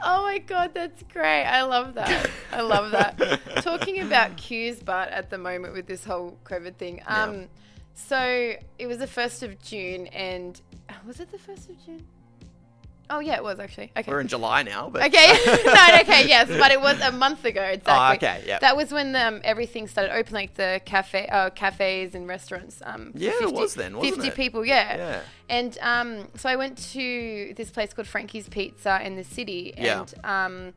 Oh my god, that's great. I love that. I love that. [laughs] Talking about queues, but at the moment with this whole COVID thing. Um, so it was the first of June, and was it the first of June? Oh yeah, it was actually. Okay. We're in July now, but. Okay, [laughs] [laughs] no, okay, yes, but it was a month ago exactly. Oh, okay, yeah. That was when um, everything started opening, like the cafe, uh, cafes and restaurants. Um, Yeah, it was then, wasn't 50 it? people, yeah. Yeah. And um, so I went to this place called Frankie's Pizza in the city, Yeah. and um,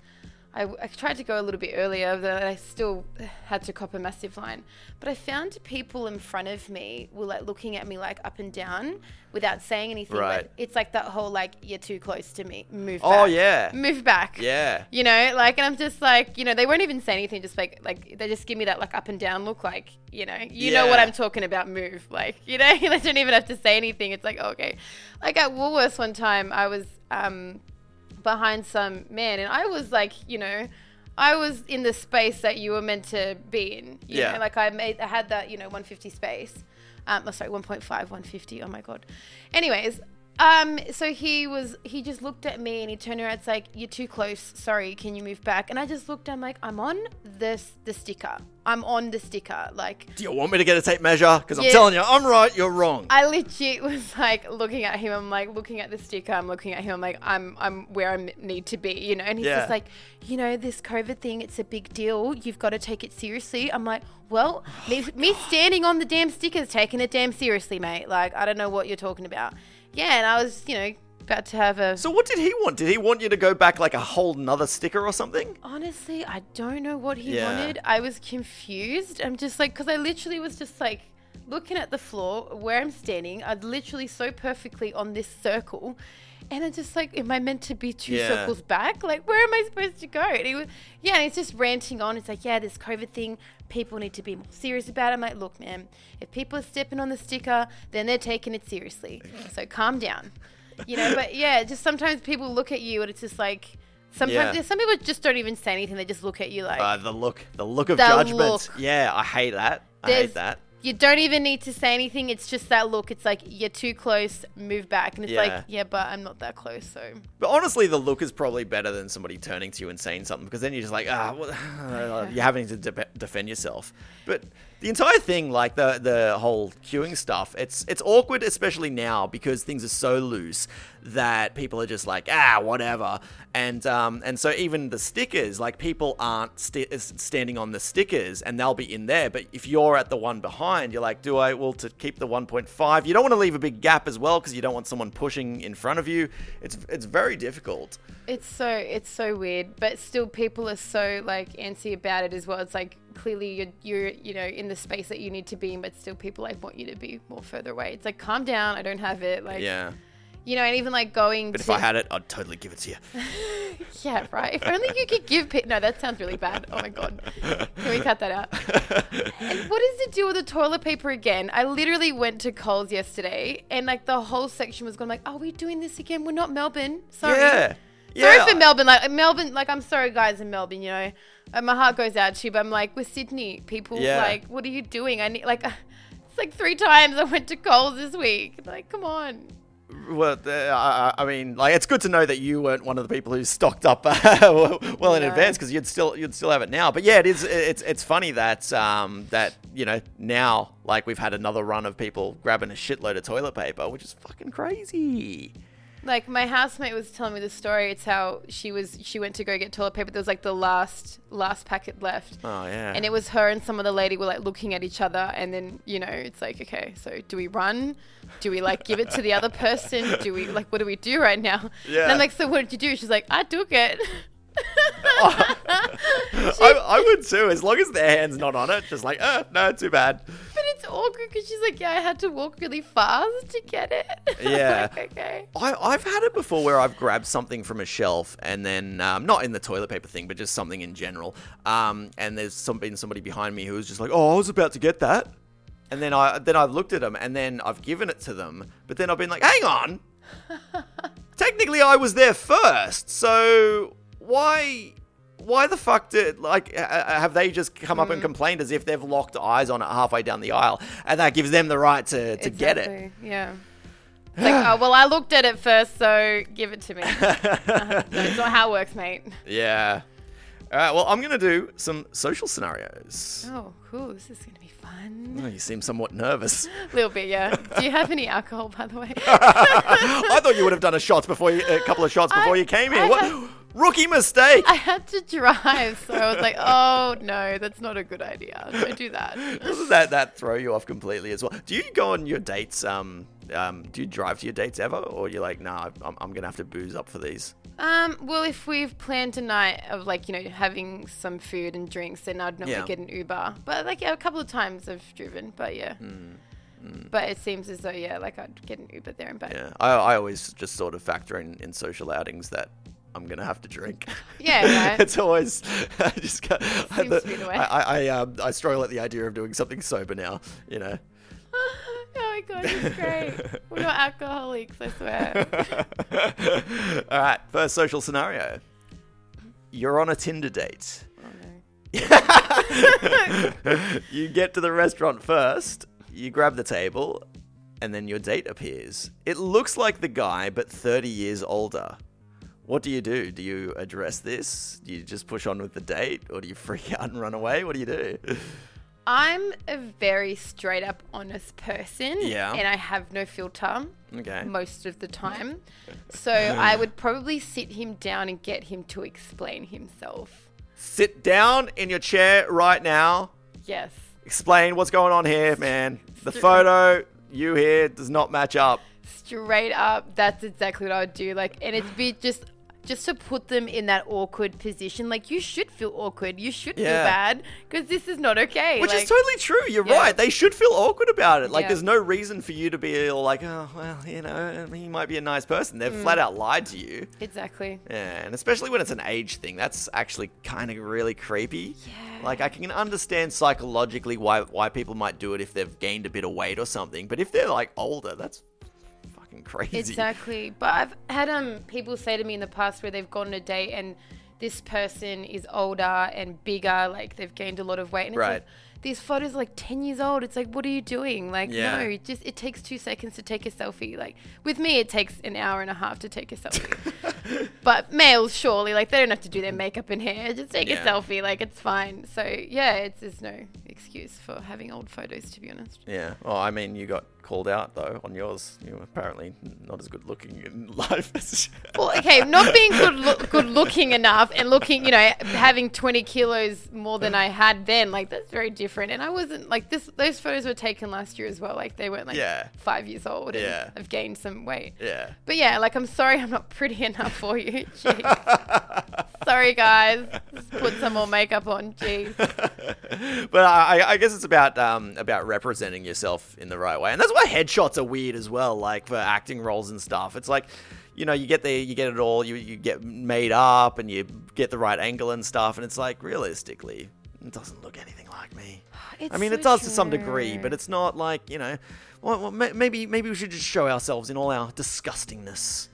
I, I tried to go a little bit earlier, but I still had to cop a massive line. But I found people in front of me were like looking at me like up and down without saying anything. Right. But it's like that whole like you're too close to me, move. Oh, back. yeah. move back. Yeah. You know, like, and I'm just like, you know, they won't even say anything. Just like, like they just give me that like up and down look, like, you know, you know what I'm talking about. Move, like, [laughs] you know, [laughs] they don't even have to say anything. It's like, okay, like at Woolworths one time, I was um behind some man, and I was like, you know. I was in the space that you were meant to be in. You Yeah. Know? Like I made, I had that, you know, 150 space. Um, oh, sorry, 1.5, 150. Oh my god. Anyways, um, so he was, he just looked at me and he turned around. It's like, you're too close. Sorry, can you move back? And I just looked. I'm like, I'm on this, the sticker. I'm on the sticker. Like, Do you want me to get a tape measure? Because I'm Yeah. telling you, I'm right, you're wrong. I legit [laughs] was like looking at him. I'm like looking at the sticker. I'm looking at him. I'm like, I'm I'm where I need to be, you know. And he's Yeah. just like, you know, this COVID thing. It's a big deal. You've got to take it seriously. I'm like, well, [sighs] me, me standing on the damn stickers, taking it damn seriously, mate. Like, I don't know what you're talking about. Yeah, and I was, you know, about to have a. so what did he want? Did he want you to go back like a whole nother sticker or something? Honestly, I don't know what he Yeah. wanted. I was confused. I'm just like, because I literally was just like looking at the floor where I'm standing. I'm literally so perfectly on this circle. And I'm just like, am I meant to be two Yeah. circles back? Like, where am I supposed to go? And he was, yeah, and he's just ranting on. It's like, yeah, this COVID thing, people need to be more serious about it. I'm like, look, man, if people are stepping on the sticker, then they're taking it seriously. So calm down. You know, but yeah, just sometimes people look at you and it's just like, Sometimes Yeah. some people just don't even say anything. They just look at you like Uh, the look, the look of The judgment. look. Yeah, I hate that. I There's- hate that. you don't even need to say anything. It's just that look. It's like you're too close. Move back, and it's Yeah. like yeah, but I'm not that close. So But honestly, the look is probably better than somebody turning to you and saying something because then you're just like, ah, what? [laughs] you're having to de- defend yourself. But the entire thing, like the the whole queuing stuff, it's it's awkward, especially now because things are so loose that people are just like ah whatever, and um and so even the stickers, like people aren't st- standing on the stickers and they'll be in there, but if you're at the one behind, you're like, do I well to keep the 1.5? You don't want to leave a big gap as well because you don't want someone pushing in front of you. It's it's very difficult. It's so it's so weird, but still people are so like antsy about it as well. It's like clearly you're you're you know in the space that you need to be in, but still people like want you to be more further away. It's like calm down, I don't have it. Like Yeah. You know, and even like going. But to, if I had it, I'd totally give it to you. [laughs] yeah, right. If only you could give. Pe- no, that sounds really bad. Oh my god, can we cut that out? [laughs] And what is the deal with the toilet paper again? I literally went to Coles yesterday, and like the whole section was going like, "Are we doing this again? We're not Melbourne. Sorry." Yeah. Sorry Yeah. for Melbourne. Like Melbourne, like I'm sorry, guys in Melbourne. You know, and my heart goes out to you. But I'm like with Sydney people. Yeah. Like, what are you doing? I need like. [laughs] It's like three times I went to Coles this week. Like, come on. Well, uh, I, I mean, like it's good to know that you weren't one of the people who stocked up [laughs] well in No. advance because you'd still you'd still have it now. But yeah, it is it's it's funny that um that you know now like we've had another run of people grabbing a shitload of toilet paper, which is fucking crazy. Like my housemate was telling me the story. It's how she was. She went to go get toilet paper. There was like the last last packet left, Oh yeah. and it was her and some other lady were like looking at each other. And then you know, it's like, okay, so do we run? Do we like give it to the other person? Do we like what do we do right now? Yeah. And I'm like, so what did you do? She's like, I took it. [laughs] [laughs] I, I would too, as long as their hand's not on it. Just like, uh, no, too bad. But it's awkward because she's like, yeah, I had to walk really fast to get it. [laughs] Yeah. like, okay. I, I've had it before where I've grabbed something from a shelf and then, um, not in the toilet paper thing, but just something in general. Um, and there's some, been somebody behind me who was just like, oh, I was about to get that. And then I then I've looked at them and then I've given it to them, but then I've been like, hang on, [laughs] technically I was there first, so why why the fuck did like have they just come up and complained as if they've locked eyes on it halfway down the aisle, and that gives them the right to to get it? Yeah. [sighs] Like, oh, well, I looked at it first, so give it to me. [laughs] Uh, That's not how it works, mate. Yeah. All right. Well, I'm gonna do some social scenarios. Oh, cool. This is going to be fun. Oh, you seem somewhat nervous. [laughs] A little bit, yeah. Do you have any alcohol, by the way? [laughs] I thought you would have done a shots before you, a couple of shots before I- you came here. I What have- rookie mistake? I had to drive, so I was like, oh, no, that's not a good idea. Don't do that. [laughs] Doesn't that that throw you off completely as well? Do you go on your dates? Um, um, do you drive to your dates ever, or you're like, nah, I'm, I'm gonna have to booze up for these? Um, well, if we've planned a night of like, you know, having some food and drinks, then I'd normally Yeah. get an Uber. But like, yeah, a couple of times I've driven, but yeah. But it seems as though, yeah, like I'd get an Uber there and back. Yeah, I, I always just sort of factor in in social outings that. I'm gonna have to drink. [laughs] Yeah, right. it's always [laughs] I just got, I, Seems to be the I, I, um, I struggle at the idea of doing something sober now. You know. [laughs] oh my god, it's great. We're not alcoholics, I swear. All right, first social scenario. You're on a Tinder date. Oh, no. you get to the restaurant first, you grab the table, and then your date appears. It looks like the guy, but 30 years older. What do you do? Do you address this? Do you just push on with the date? Or do you freak out and run away? What do you do? I'm a very straight up honest person. Yeah. And I have no filter Okay. most of the time. [laughs] So I would probably sit him down and get him to explain himself. Sit down in your chair right now. Yes. Explain what's going on here, man. The photo, you here, does not match up. Straight up, that's exactly what I would do. Like, and it'd be just, just to put them in that awkward position. Like, you should feel awkward. You should feel bad because this is not okay. Which like, is totally true. You're Yeah. right. They should feel awkward about it. Like, Yeah. there's no reason for you to be all like, oh, well, you know, he might be a nice person. They've Mm. flat out lied to you. Exactly. Yeah, and especially when it's an age thing, that's actually kind of really creepy. Yeah. Like, I can understand psychologically why why people might do it if they've gained a bit of weight or something. But if they're like older, that's fucking crazy. Exactly. But I've had um people say to me in the past where they've gone on a date and this person is older and bigger, like they've gained a lot of weight. And it's Right. like, these photos are like 10 years old. It's like, what are you doing? Like, Yeah. no, just it takes two seconds to take a selfie. Like, with me, it takes an hour and a half to take a selfie. [laughs] but males, surely, like, they don't have to do their makeup and hair. Just take Yeah. a selfie. Like, it's fine. So, yeah, it's, there's no excuse for having old photos, to be honest. Yeah. Well, I mean, you got called out though on yours. You were apparently not as good looking in [laughs] life as. Well, okay, not being good look, good looking enough and looking, you know, having 20 kilos more than I had then, like that's very different. And I wasn't like this. Those photos were taken last year as well. Like they weren't like Yeah. five years old. And Yeah. I've gained some weight. yeah. But yeah, like I'm sorry, I'm not pretty enough for you. [laughs] Sorry, guys. Just put some more makeup on. Jeez. [laughs] but I, I guess it's about um, about representing yourself in the right way, and that's why headshots are weird as well. Like for acting roles and stuff, it's like you know you get the you get it all, you you get made up, and you get the right angle and stuff, and it's like realistically, it doesn't look anything like me. It's I mean, so it does to some degree, but it's not like you know. Well, well, maybe maybe we should just show ourselves in all our disgustingness.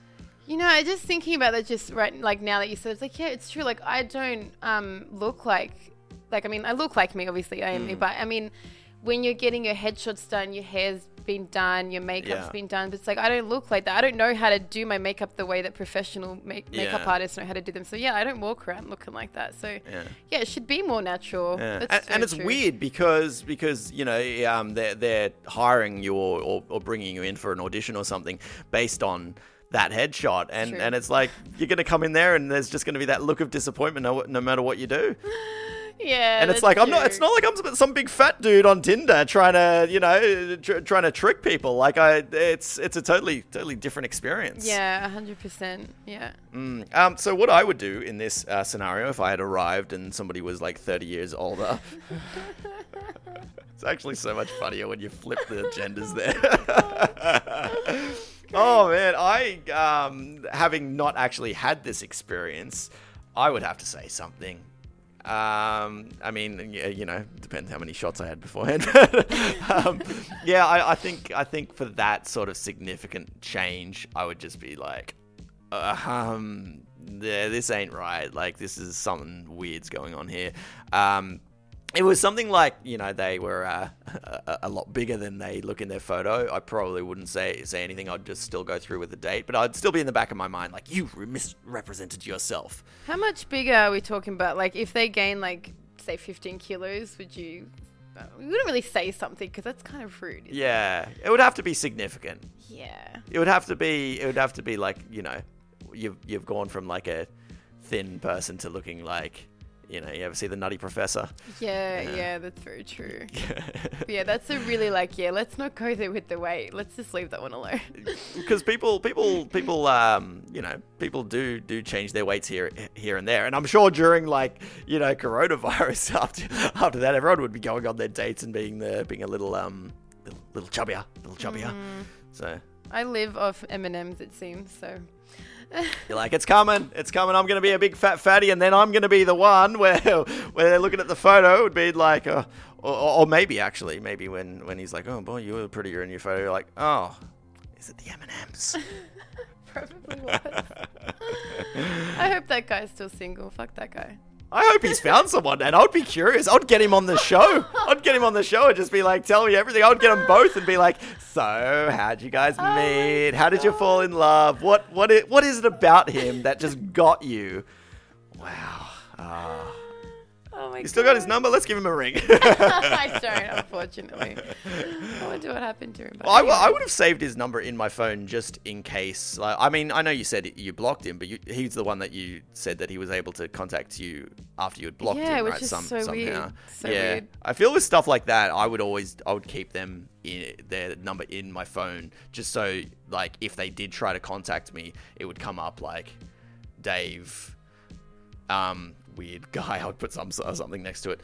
You know, I just thinking about that just right like now that you said it's like yeah, it's true. Like I don't um look like like I mean I look like me obviously I am Mm. me, but I mean when you're getting your headshots done, your hair's been done, your makeup's Yeah. been done, but it's like I don't look like that. I don't know how to do my makeup the way that professional make- makeup Yeah. artists know how to do them. So yeah, I don't walk around looking like that. So Yeah. yeah, it should be more natural. And, so and it's true. weird because because you know um, they're they're hiring you or, or, or bringing you in for an audition or something based on that headshot and True. and it's like you're gonna come in there and there's just gonna be that look of disappointment no, no matter what you do [laughs] Yeah, and it's like I'm not it's not like I'm some- some big fat dude on Tinder trying to you know tr- trying to trick people like I it's it's a totally totally different experience Yeah, hundred percent. Yeah. Mm. Um, so what I would do in this uh, scenario, if I had arrived and somebody was like 30 years older, it's actually so much funnier when you flip the genders there. [laughs] oh man, I um, having not actually had this experience, I would have to say something. Um, I mean, yeah, you know, depends how many shots I had beforehand. [laughs] um, yeah, I, I think I think for that sort of significant change, I would just be like, uh, um, yeah, this ain't right. Like, this is something weird's going on here. Um, it was something like you know they were uh, a, a lot bigger than they look in their photo. I probably wouldn't say say anything. I'd just still go through with the date, but I'd still be in the back of my mind like you misrepresented yourself. How much bigger are we talking about? Like, if they gain like say 15 kilos, would you? Uh, we wouldn't really say something because that's kind of rude. isn't it? Yeah, it would have to be significant. Yeah. It would have to be. It would have to be like you know, you've you've gone from like a thin person to looking like you know. You ever see the Nutty Professor? Yeah, Yeah. yeah, that's very true. [laughs] Yeah, that's a really like, yeah, let's not go there with the weight. Let's just leave that one alone. [laughs] because people people people um you know people do do change their weights here here and there and i'm sure during like you know coronavirus [laughs] after after that everyone would be going on their dates and being the being a little um little, little chubbier little chubbier so I live off M&Ms, it seems, so. You're like it's coming it's coming i'm gonna be a big fat fatty and then i'm gonna be the one where [laughs] where they're looking at the photo it would be like uh, or, or maybe actually maybe when when he's like oh boy you were prettier in your photo you're like oh is it the m&ms [laughs] Probably was. [laughs] I hope that guy's still single. Fuck that guy. I hope he's found someone, and I'd be curious. I'd get him on the show. I'd get him on the show and just be like, tell me everything. I would get them both and be like, so how'd you guys Oh meet? How did you fall in love? What what is, what is it about him that just got you? Wow. Ah. Oh my you still got his number? Let's give him a ring. [laughs] I [laughs] don't, unfortunately. I wonder what happened to him. Well, I, w- I would have saved his number in my phone just in case. Like, I mean, I know you said you blocked him, but you, he's the one that you said that he was able to contact you after you had blocked Yeah, him, which right? is so somehow. weird. So yeah, weird. I feel with stuff like that, I would always, I would keep them in their number in my phone, just so like if they did try to contact me, it would come up like Dave, um, weird [laughs] guy. I would put some something next to it.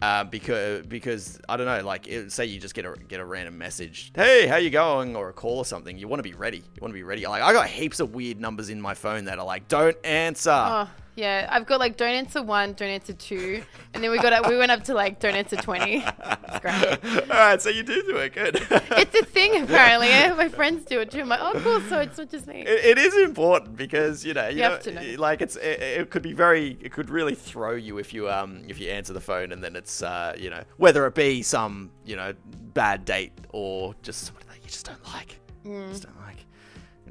Uh, because because I don't know, like it, say you just get a get a random message, hey, how you going, or a call or something. You want to be ready. You want to be ready. Like I got heaps of weird numbers in my phone that are like, don't answer. Oh, Yeah, I've got like don't answer one, don't answer two, and then we got we went up to like don't answer twenty. It's great. All right, so you do do it good. It's a thing [laughs] apparently. My friends do it too. I'm like, oh cool, so it's not just me. It, it is important because you know you, You know, have to know. like it's it, it could be very it could really throw you if you um if you answer the phone and then it's uh you know whether it be some you know bad date or just somebody that you just don't like Mm. just don't like.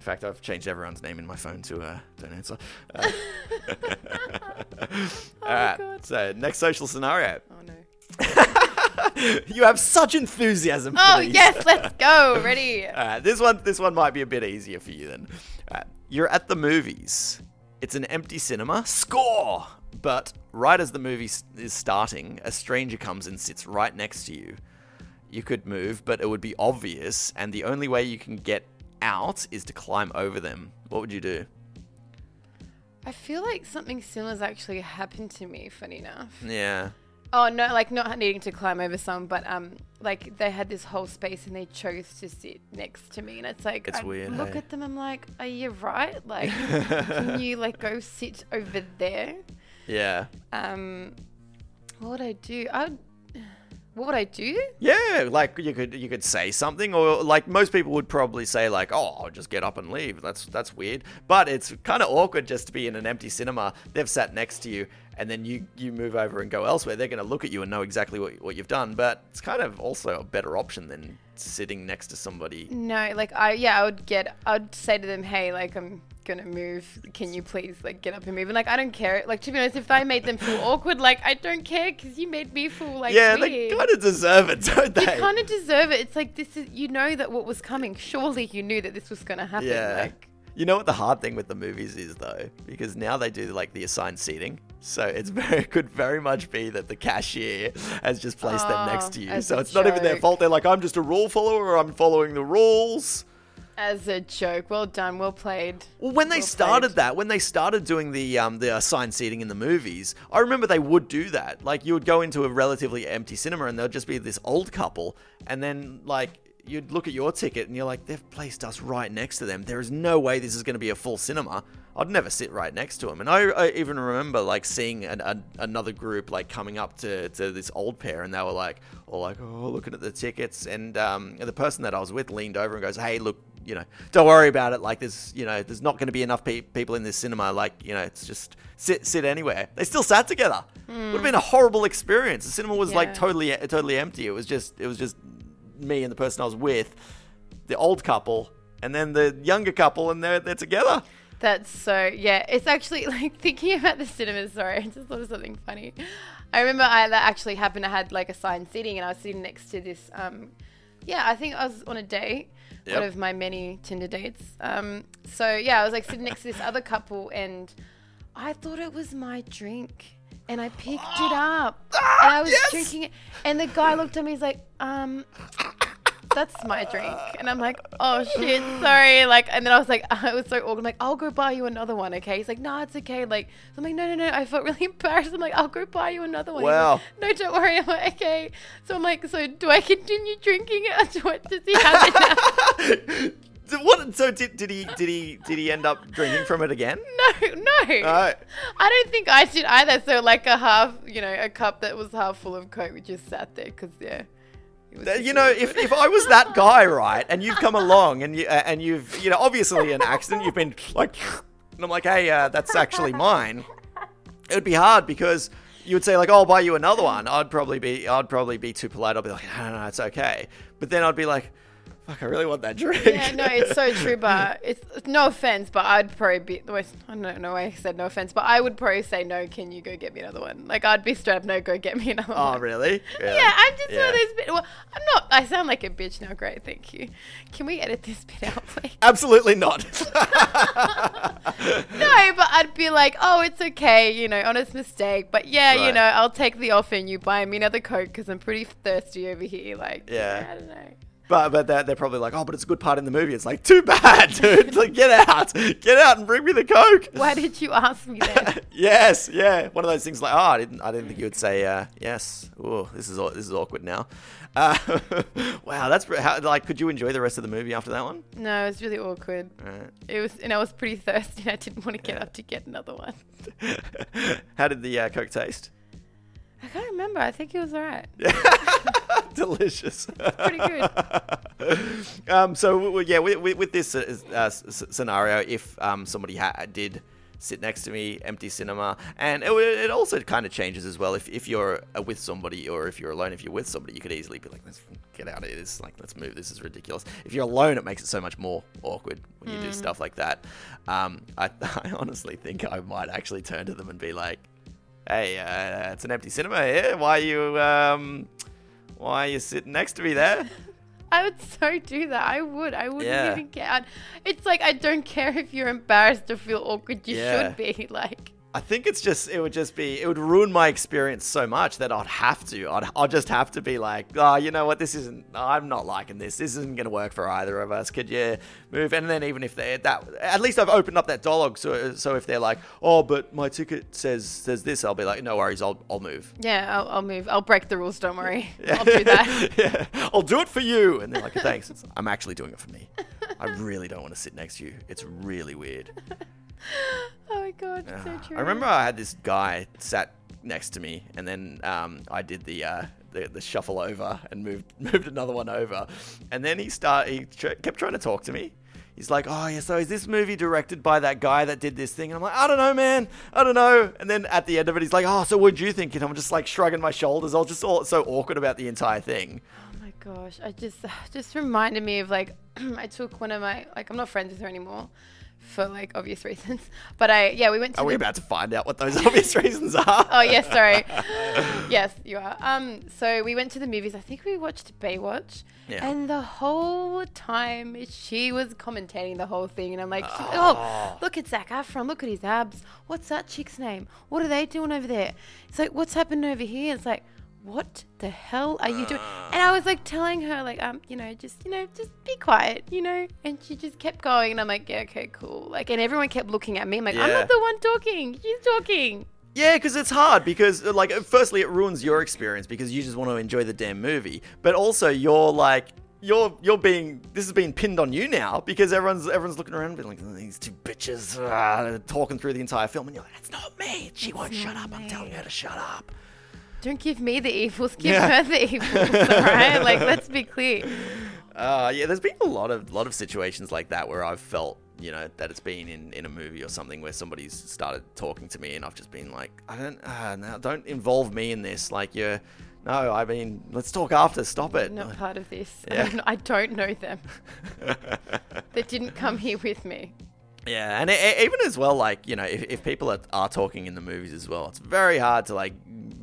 In fact, I've changed everyone's name in my phone to uh, don't answer. [laughs] Uh, All right. God. So next social scenario. Oh no. [laughs] you have such enthusiasm. For Oh these. yes, let's go. Ready. All right, [laughs] this one this one might be a bit easier for you then. Right, you're at the movies. It's an empty cinema. Score! But right as the movie is starting, a stranger comes and sits right next to you. You could move, but it would be obvious, and the only way you can get out is to climb over them. What would you do? I feel like something similar has actually happened to me. Funny enough. Yeah. Oh no, like not needing to climb over some, but um, like they had this whole space and they chose to sit next to me, and it's like It's I weird, Look hey? at them, I'm like, are you right? Like, [laughs] can you like go sit over there? Yeah. Um, what would I do? I would. What would I do? Yeah, like you could you could say something, or like most people would probably say like, "Oh, I'll just get up and leave." That's that's weird, but it's kind of awkward just to be in an empty cinema. They've sat next to you, and then you you move over and go elsewhere. They're going to look at you and know exactly what what you've done. But it's kind of also a better option than sitting next to somebody. No, like I yeah, I would get. I'd say to them, hey, like I'm gonna move. Can you please like get up and move? And like I don't care. Like to be honest, if I made them feel [laughs] awkward, like I don't care because you made me feel like yeah, weird. they kind of deserve it, don't they? You kind of deserve it. It's like this is you know that what was coming. Surely you knew that this was gonna happen. Yeah. Like You know what the hard thing with the movies is though, because now they do like the assigned seating, so it's [laughs] very could very much be that the cashier has just placed them next Oh, to you. So it's not even their fault. They're like, I'm just a rule follower, or I'm following the rules. as a joke. Well done. Well played. Well, when they Well started played. that, when they started doing the um, the assigned seating in the movies, I remember they would do that. Like you would go into a relatively empty cinema, and there'd just be this old couple, and then like you'd look at your ticket, and you're like, they've placed us right next to them. There is no way this is going to be a full cinema. I'd never sit right next to him. And I, I even remember like seeing an, an, another group like coming up to, to this old pair, and they were like, all like, oh, looking at the tickets, and um, the person that I was with leaned over and goes, hey, look you know, don't worry about it. Like, there's, you know, there's not going to be enough pe- people in this cinema. Like, you know, it's just sit, sit anywhere. They still sat together. Would have been a horrible experience. The cinema was like totally, totally empty. It was just, it was just me and the person I was with, the old couple, and then the younger couple, and they're they're together. That's so yeah. It's actually [laughs] like thinking about the cinema. Sorry, I just thought of something funny. I remember I that actually happened. I had like assigned seating, and I was sitting next to this. Um, yeah, I think I was on a date, Yep. one of my many Tinder dates. Um, so yeah, I was like sitting next to this other couple, and I thought it was my drink, and I picked it [gasps] up, and I was yes! drinking it, and the guy looked at me. He's like, um. That's my drink, and I'm like, oh shit, sorry. Like, and then I was like, [laughs] I was so awkward. I'm like, I'll go buy you another one, okay? He's like, no, it's okay. Like, I'm like, no, no, no. I felt really [laughs] embarrassed. I'm like, I'll go buy you another one. Wow. like, no, don't worry. I'm like, okay. So I'm like, so do I continue drinking it, or do I, does he have it now? So what? So did, did he did he did he end up drinking from it again? [laughs] No, no. Uh, I don't think I did either. So like a half, you know, a cup that was half full of coke, we just sat there because yeah. You know, if, if I was that guy, right, and you've come along and you uh, and you've you know obviously an accident, you've been like, and I'm like, hey, uh, that's actually mine. It would be hard because you would say like, oh, I'll buy you another one. I'd probably be I'd probably be too polite. I'd be like, no, no, no, it's okay. But then I'd be like, fuck, I really want that drink. Yeah, no, it's so true, [laughs] but it's no offense, but I'd probably be. I don't know why I said no offense, but I would probably say no. Can you go get me another one? Like I'd be straight up, no, go get me [laughs] another oh, one. [laughs] really? Yeah, I'm just one Yeah. of those. Bit, well, I'm not. I sound like a bitch now. Great, thank you. Can we edit this bit out, please? Absolutely not. no, but I'd be like, oh, it's okay, you know, honest mistake. But yeah, you Right. know, I'll take the offer and you buy me another Coke because I'm pretty thirsty over here. Like, Yeah. I don't know. But but they're, they're probably like, oh, but it's a good part in the movie. It's like, too bad, [laughs] dude. Like, get out, get out, and bring me the coke. [laughs] Why did you ask me that? [laughs] yes, yeah. One of those things like, oh, I didn't, I didn't think you would say uh, yes. Oh, this is this is awkward now. Uh, wow, that's how, like. Could you enjoy the rest of the movie after that one? no, it was really awkward. Right. It was, and I was pretty thirsty. and I didn't want to get up to get another one. how did the uh, coke taste? I can't remember. I think it was alright. Delicious. Pretty good. [laughs] um, so yeah, with, with, this uh, uh, scenario, if um, somebody ha- did sit next to me, empty cinema, and it, it also kind of changes as well. If, if you're uh, with somebody or if you're alone, if you're with somebody, you could easily be like, let's get out of this. Like, let's move. This is ridiculous. If you're alone, it makes it so much more awkward when you do stuff like that. Um, I, [laughs] I honestly think I might actually turn to them and be like, hey, uh, it's an empty cinema here. Why are you, um, why are you sitting next to me there? [laughs] I would so do that. I would. I wouldn't Yeah. even care. It's like I don't care if you're embarrassed or feel awkward. You Yeah. should be [laughs] like. I think it's just it would just be it would ruin my experience so much that I'd have to. I'd I'll just have to be like oh you know what? This isn't I'm not liking this. This isn't gonna work for either of us. Could you move? And then even if they that at least I've opened up that dialogue so so if they're like oh but my ticket says says this I'll be like no worries I'll I'll move. Yeah, I'll, I'll move. I'll break the rules. Don't worry. [laughs] I'll do that. [laughs] yeah. I'll do it for you. And they're like thanks. It's- I'm actually doing it for me. I really don't want to sit next to you. It's really weird [laughs] Oh my god, it's so true. I remember I had this guy sat next to me, and then um, I did the, uh, the the shuffle over and moved [laughs] moved another one over, and then he start he tr- kept trying to talk to me. He's like, "Oh yeah, so is this movie directed by that guy that did this thing?" And I'm like, "I don't know, man. I don't know." And then at the end of it, he's like, "Oh, so what'd you think?" And I'm just like shrugging my shoulders. I was just all so awkward about the entire thing. Oh my gosh, I just [sighs] just reminded me of like [clears throat] I took one of my like I'm not friends with her anymore for like obvious reasons. [laughs] But I yeah we went to Are we about to find out what those [laughs] obvious reasons are? Oh yes, sorry. [laughs] yes, you are. Um, so we went to the movies. I think we watched Baywatch, Yeah. and the whole time she was commentating the whole thing, and I'm like, oh, look at Zac Efron, look at his abs. What's that chick's name? What are they doing over there? It's like, what's happening over here? It's like. What the hell are you doing? And I was like telling her, like, um, you know, just, you know, just be quiet, you know. And she just kept going, and I'm like, yeah, okay, cool. Like, and everyone kept looking at me. I'm like, I'm not the one talking. She's talking. Yeah, because it's hard. Because uh, like, firstly, it ruins your experience because you just want to enjoy the damn movie. But also, you're like, you're you're being this is being pinned on you now because everyone's everyone's looking around and being like "Oh, these two bitches uh, talking through the entire film, and you're like, it's not me. She won't shut up. I'm telling her to shut up. Don't give me the evils, give Yeah. her the evils, alright? Like, let's be clear. [laughs] Uh, yeah, there's been a lot of lot of situations like that where I've felt, you know, that it's been in, in a movie or something where somebody's started talking to me and I've just been like, I don't, uh, now don't involve me in this. Like you're, no, I mean, let's talk after. Stop it. Not part of this. Yeah. I, don't, I don't know them. [laughs] they didn't come here with me. Yeah, and e- e- even as well, like you know, if, if people are, are talking in the movies as well, it's very hard to like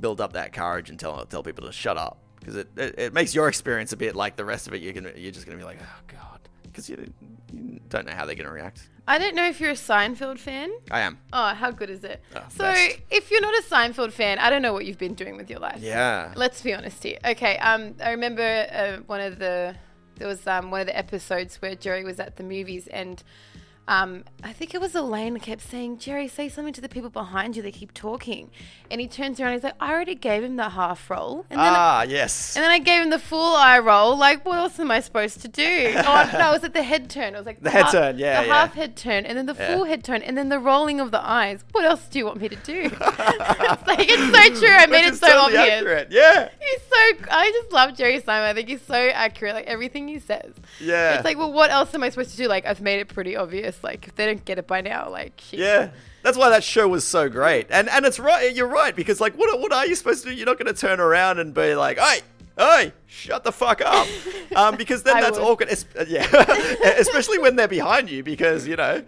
build up that courage and tell tell people to shut up because it, it, it makes your experience a bit like the rest of it. You're gonna you're just gonna be like, oh god, because you, you don't know how they're gonna react. I don't know if you're a Seinfeld fan. I am. Oh, how good is it? Oh, so, best. if you're not a Seinfeld fan, I don't know what you've been doing with your life. Yeah. Let's be honest here. Okay, um, I remember uh, one of the there was um, one of the episodes where Jerry was at the movies and um, I think it was Elaine kept saying, Jerry, say something to the people behind you. They keep talking, and he turns around. and He's like, I already gave him the half roll, and then Ah, yes. and then I gave him the full eye roll. Like, what else am I supposed to do? [laughs] Oh no, it was at the head turn. It was like The head half- turn, yeah, the yeah. half head turn, and then the Yeah. full head turn, and then the rolling of the eyes. What else do you want me to do? [laughs] [laughs] it's like it's so true. I made it so totally obvious. accurate. Yeah. He's so. I just love Jerry Simon. I think he's so accurate. Like everything he says. Yeah. It's like, well, what else am I supposed to do? Like, I've made it pretty obvious. Like, if they don't get it by now, like, shit. Yeah. That's why that show was so great. And and it's right you're right, because like what what are you supposed to do? You're not gonna turn around and be like, Hey, hey, shut the fuck up. [laughs] Um, because then that's would. awkward. Es- yeah. [laughs] Especially when they're behind you, because, you know,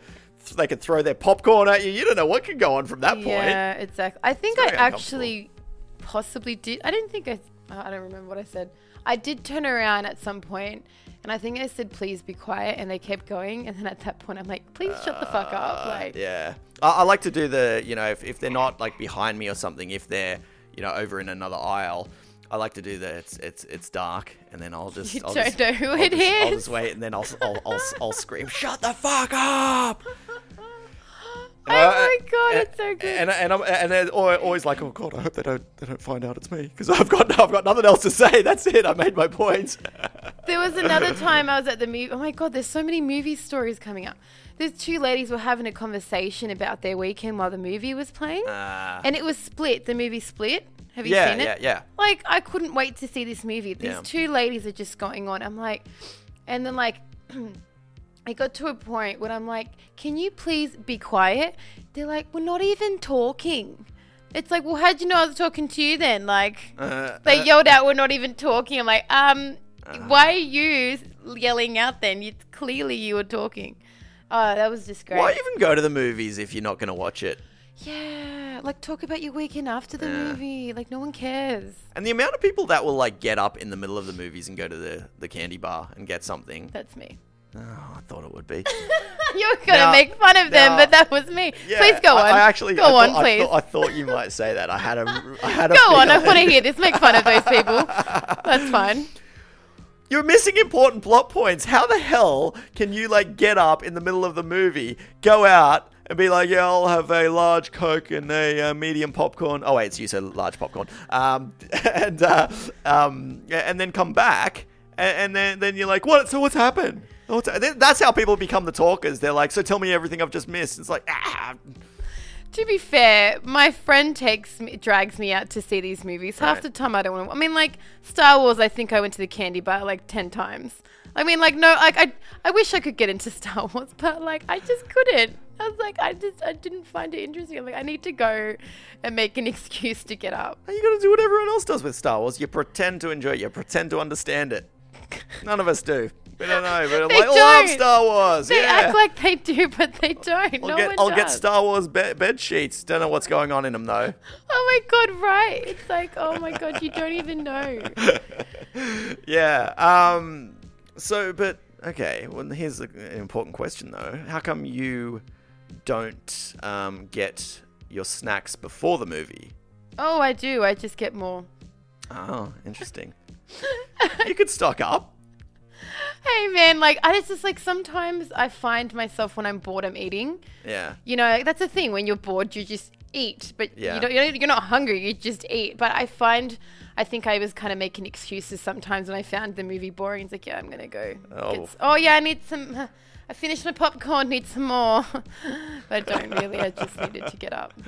they could throw their popcorn at you. You don't know what could go on from that point. Yeah, exactly. I think I actually possibly did. I didn't think I. I don't remember what I said. I did turn around at some point, and I think I said, "Please be quiet," and they kept going. And then at that point, I'm like, "Please shut the fuck up!" Uh, Like, yeah. I, I like to do the, you know, if, if they're not like behind me or something, if they're, you know, over in another aisle, I like to do that. It's it's it's dark, and then I'll just You I'll don't just, know who I'll it just, I'll just wait, and then I'll I'll I'll, I'll scream, "Shut the fuck up!" Oh my god, and, it's so good. And and I'm and they're always like, "Oh god, I hope they don't they don't find out it's me," because I've got I've got nothing else to say. That's it. I made my point. There was another [laughs] time I was at the movie. Oh my god, there's so many movie stories coming up. These two ladies were having a conversation about their weekend while the movie was playing, Uh, and it was Split. The movie Split. Have you yeah, seen it? yeah, yeah. Like I couldn't wait to see this movie. These Yeah. two ladies are just going on. I'm like, and then like, [clears throat] it got to a point when I'm like, can you please be quiet? They're like, we're not even talking. It's like, well, how'd you know I was talking to you then? Like, Uh, they uh, yelled out, we're not even talking. I'm like, um, why are you yelling out then? You clearly you were talking. Oh, that was just great. why even go to the movies if you're not going to watch it? Yeah, like talk about your weekend after the Yeah. movie. Like no one cares. And the amount of people that will like get up in the middle of the movies and go to the, the candy bar and get something. That's me. Oh, I thought it would be. [laughs] you were gonna Now- make fun of them, now- but that was me. Yeah, please go on. I, I actually go I thought, on, I please. thought, I thought you might say that. I had a I had a go on. I want to hear this. Make fun of those people. [laughs] That's fine. You're missing important plot points. How the hell can you like get up in the middle of the movie, go out and be like, "Yeah, I'll have a large Coke and a uh, medium popcorn." Oh wait, it's you said large popcorn. Um, [laughs] and uh, um, and then come back, and, and then then you're like, "What? So what's happened?" That's how people become the talkers. They're like, "So tell me everything I've just missed." It's like, ah, To be fair, my friend takes me, drags me out to see these movies. Half Right. the time, I don't want. to. I mean, like Star Wars. I think I went to the candy bar like ten times. I mean, like no, like I, I wish I could get into [laughs] Star Wars, but like I just couldn't. I was like, I just, I didn't find it interesting. I'm like, I need to go and make an [laughs] excuse to get up. Are you got to do what everyone else does with Star Wars. You pretend to enjoy it. You pretend to understand it. None of us do. We don't know, but They I love don't. Star Wars. They yeah. act like they do, but they don't. I'll, no get, one I'll does. get Star Wars be- bed sheets. Don't know what's going on in them though. Oh my god, right? It's like, oh my god, you don't even know. [laughs] yeah. Um. So, but okay. Well, here's an important question though. How come you don't um, get your snacks before the movie? Oh, I do. I just get more. Oh, interesting. [laughs] you could stock up. Hey man, like I just like sometimes I find myself when I'm bored, I'm eating. Yeah. You know, that's the thing. When you're bored, you just eat, but Yeah. you don't, you're you're not hungry. You just eat. But I find, I think I was kind of making excuses sometimes when I found the movie boring. It's like, yeah, I'm gonna go. Oh. oh yeah, I need some. I finished my popcorn. Need some more. [laughs] but I don't really. I just needed to get up. [laughs]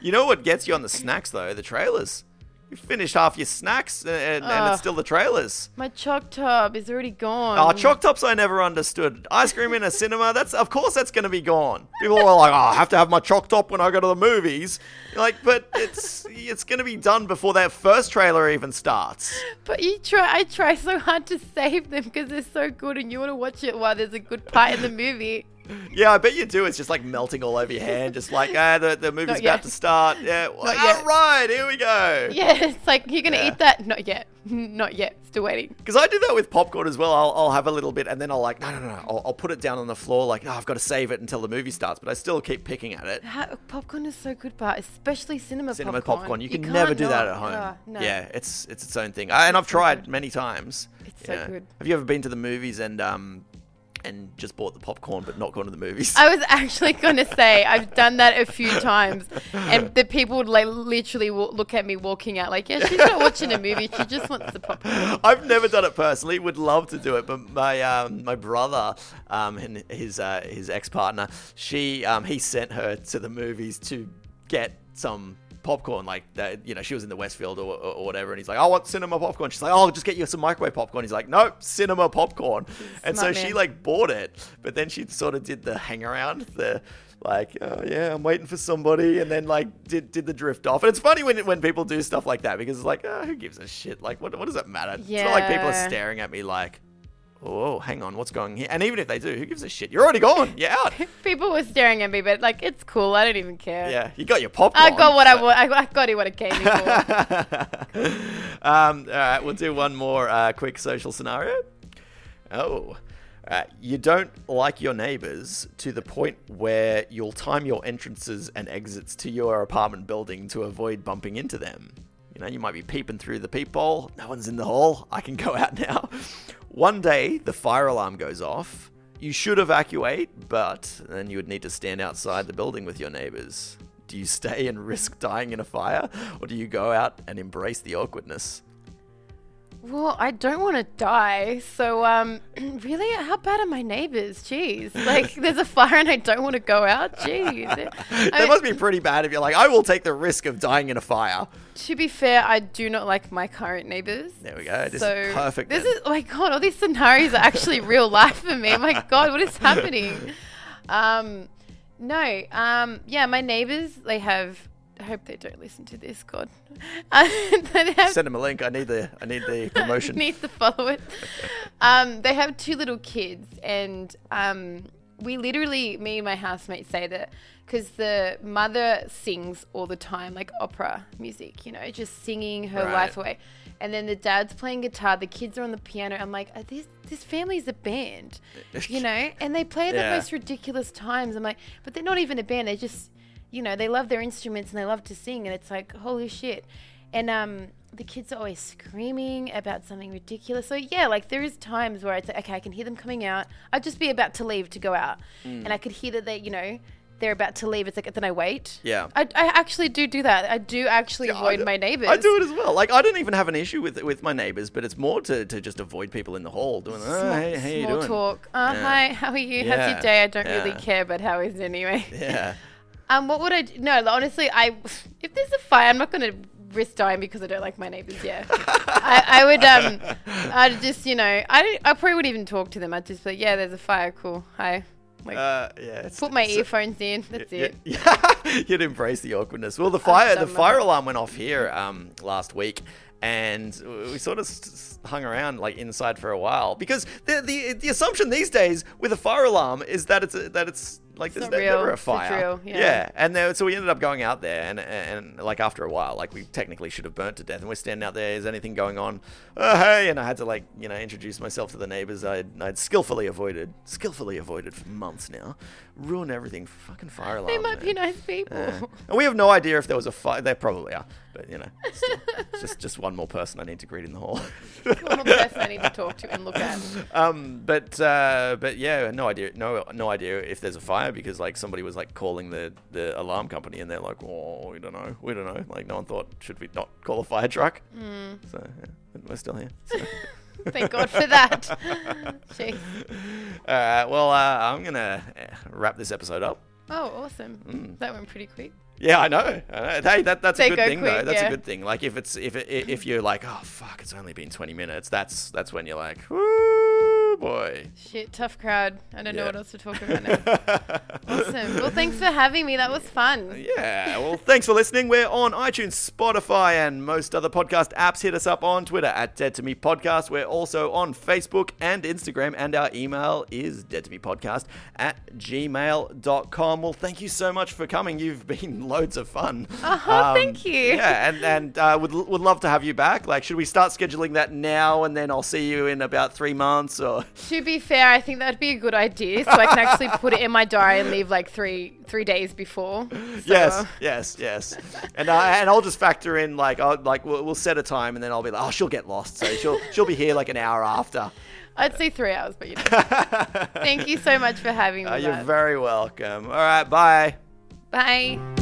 You know what gets you on the snacks though? The trailers. You finished half your snacks, uh, and, and Ugh. it's still the trailers. My choc top is already gone. Oh, choc tops I never understood. Ice cream in a cinema, that's of course that's going to be gone. People are like, "Oh, I have to have my choc top when I go to the movies." Like, but it's it's going to be done before that first trailer even starts. But you try. I try so hard to save them because they're so good, and you want to watch it while there's a good part in the movie. [laughs] Yeah, I bet you do. It's just like melting all over your hand, just like ah, the the movie's Not about yet. to start. Yeah, all yet. right, here we go. Yeah, it's like you're gonna Yeah. eat that. Not yet. [laughs] Not yet. Still waiting. Because I do that with popcorn as well. I'll, I'll have a little bit and then I'll like, no, no, no, no. I'll, I'll put it down on the floor like, oh, I've got to save it until the movie starts. But I still keep picking at it. How, popcorn is so good, but especially cinema, Cinema popcorn. popcorn. You can can't never do that not. at home. Ah, no. Yeah, it's it's its own thing. I, and I've so tried good. many times. It's so good. Have you ever been to the movies and um and just bought the popcorn but not gone to the movies? I was actually gonna say I've done that a few times, and the people would like literally wa- look at me walking out like, yeah, she's not watching a movie. She just wants the popcorn. I've never done it personally. Would love to do it, but my um, my brother, um, and his uh, his ex partner, she um, he sent her to the movies to get some popcorn. Like that, you know, she was in the Westfield or, or, or whatever, and he's like, "I want cinema popcorn." She's like, "Oh, I'll just get you some microwave popcorn." He's like, "Nope, cinema popcorn." [laughs] And so Smart she like bought it, but then she sort of did the hang around the. Like, oh yeah, I'm waiting for somebody, and then like did did the drift off. And it's funny when when people do stuff like that because it's like, oh, who gives a shit? Like, what what does it matter? It's not like people are staring at me like, oh, hang on, what's going here? And even if they do, who gives a shit? You're already gone. You're [laughs] out. People were staring at me, but like it's cool. I don't even care. yeah, you got your popcorn. I got what I want. I, I got it what it came for. [laughs] um, all right, we'll do one more uh, quick social scenario. Oh. Uh, you don't like your neighbors to the point where you'll time your entrances and exits to your apartment building to avoid bumping into them. You know, you might be peeping through the peephole. No one's in the hall. I can go out [laughs] now. One day, the fire alarm goes off. You should evacuate, but then you would need to stand outside the building with your neighbors. Do you stay and risk dying in a fire, or do you go out and embrace the awkwardness? Well, I don't want to die, so um, [clears throat] really, how bad are my neighbors? Jeez, like [laughs] there's a fire and I don't want to go out. Jeez, [laughs] That must be pretty bad if you're like, I will take the risk of dying in a fire. To be fair, I do not like my current neighbors. There we go. This so is perfect. This then. is oh my god, all these scenarios are actually [laughs] real life for me. Oh my god, what is happening? Um, no, um, yeah, my neighbors they have. I hope they don't listen to this. God, [laughs] uh, have Send them a link. I need the I need the [laughs] promotion. need to follow it. Um, they have two little kids, and um, we literally, me and my housemate say that because the mother sings all the time, like opera music, you know, just singing her Right. life away. And then the dad's playing guitar, the kids are on the piano. I'm like, "Are this this family's a band, [laughs] you know, and they play at Yeah. the most ridiculous times. I'm like, but they're not even a band. They're just, you know, they love their instruments and they love to sing, and it's like, holy shit. And um, the kids are always screaming about something ridiculous. So yeah, like there is times where it's like, okay, I can hear them coming out. I'd just be about to leave to go out, Mm. and I could hear that they, you know, they're about to leave. It's like then I wait. Yeah. I, I actually do do that. I do actually Yeah, avoid my neighbors. I do it as well. Like I don't even have an issue with with my neighbors, but it's more to, to just avoid people in the hall doing. Oh, Small, hey, how you small doing? talk. Uh, Yeah. Hi, how are you? How's Yeah, your day? I don't really care, but how is it anyway? Yeah. [laughs] Um, what would I do? No, honestly, I if there's a fire, I'm not going to risk dying because I don't like my neighbors. Yeah, I, I would. Um, [laughs] I'd just you know, I I probably wouldn't even talk to them. I'd just be like, yeah, there's a fire. Cool. Hi. Like, Uh, yeah. Put my earphones in. That's y- it. [laughs] Yeah, you'd embrace the awkwardness. Well, the fire, the fire that. alarm went off here um, last week, and we sort of hung around like inside for a while because the the, the assumption these days with a fire alarm is that it's a, that it's like there's real, never a fire. drill, yeah. and then, so we ended up going out there, and, and like after a while, like we technically should have burnt to death, and we're standing out there. Is anything going on? Oh, hey! And I had to like you know introduce myself to the neighbors. I'd, I'd skillfully avoided, skillfully avoided for months now. Ruin everything. Fucking fire alarm. They might be nice people. Yeah. And we have no idea if there was a fire. There probably are, but you know, still, [laughs] just just one more person I need to greet in the hall. One more person I need to talk to and look at. [laughs] um, but uh, but yeah, no idea, no no idea if there's a fire because like somebody was like calling the the alarm company and they're like, oh, we don't know, we don't know. Like no one thought, should we not call a fire truck? Hmm. So yeah, we're still here. So. [laughs] Thank God for that. [laughs] All right, well, uh, I'm gonna uh, wrap this episode up. Oh, awesome. Mm. That went pretty quick. Yeah, I know. I know. Hey, that, that's They a good go thing though. That's yeah. a good thing. Like if it's if it, if you're like, oh fuck, it's only been 20 minutes. That's that's when you're like, woo boy. Shit, tough crowd. I don't know what else to talk about now. [laughs] awesome. Well, thanks for having me. That was fun. Yeah, well, thanks for listening. We're on iTunes, Spotify, and most other podcast apps. Hit us up on Twitter at Dead to Me Podcast. We're also on Facebook and Instagram, and our email is dead to me podcast at gmail.com. Well, thank you so much for coming. You've been [laughs] loads of fun. Oh, thank you. Yeah, and, and uh, would, would love to have you back. Like, should we start scheduling that now, and then I'll see you in about three months? Or To be fair, I think that'd be a good idea, so I can actually [laughs] put it in my diary and leave like three three days before. So, Yes, uh, yes, yes. And I and I'll just factor in like I'll, like we'll, we'll set a time and then I'll be like, oh, she'll get lost, so she'll she'll be here like an hour after. I'd say three hours, but you know. Thank you so much for having me. [laughs] Uh, you're very welcome. All right, bye. Bye.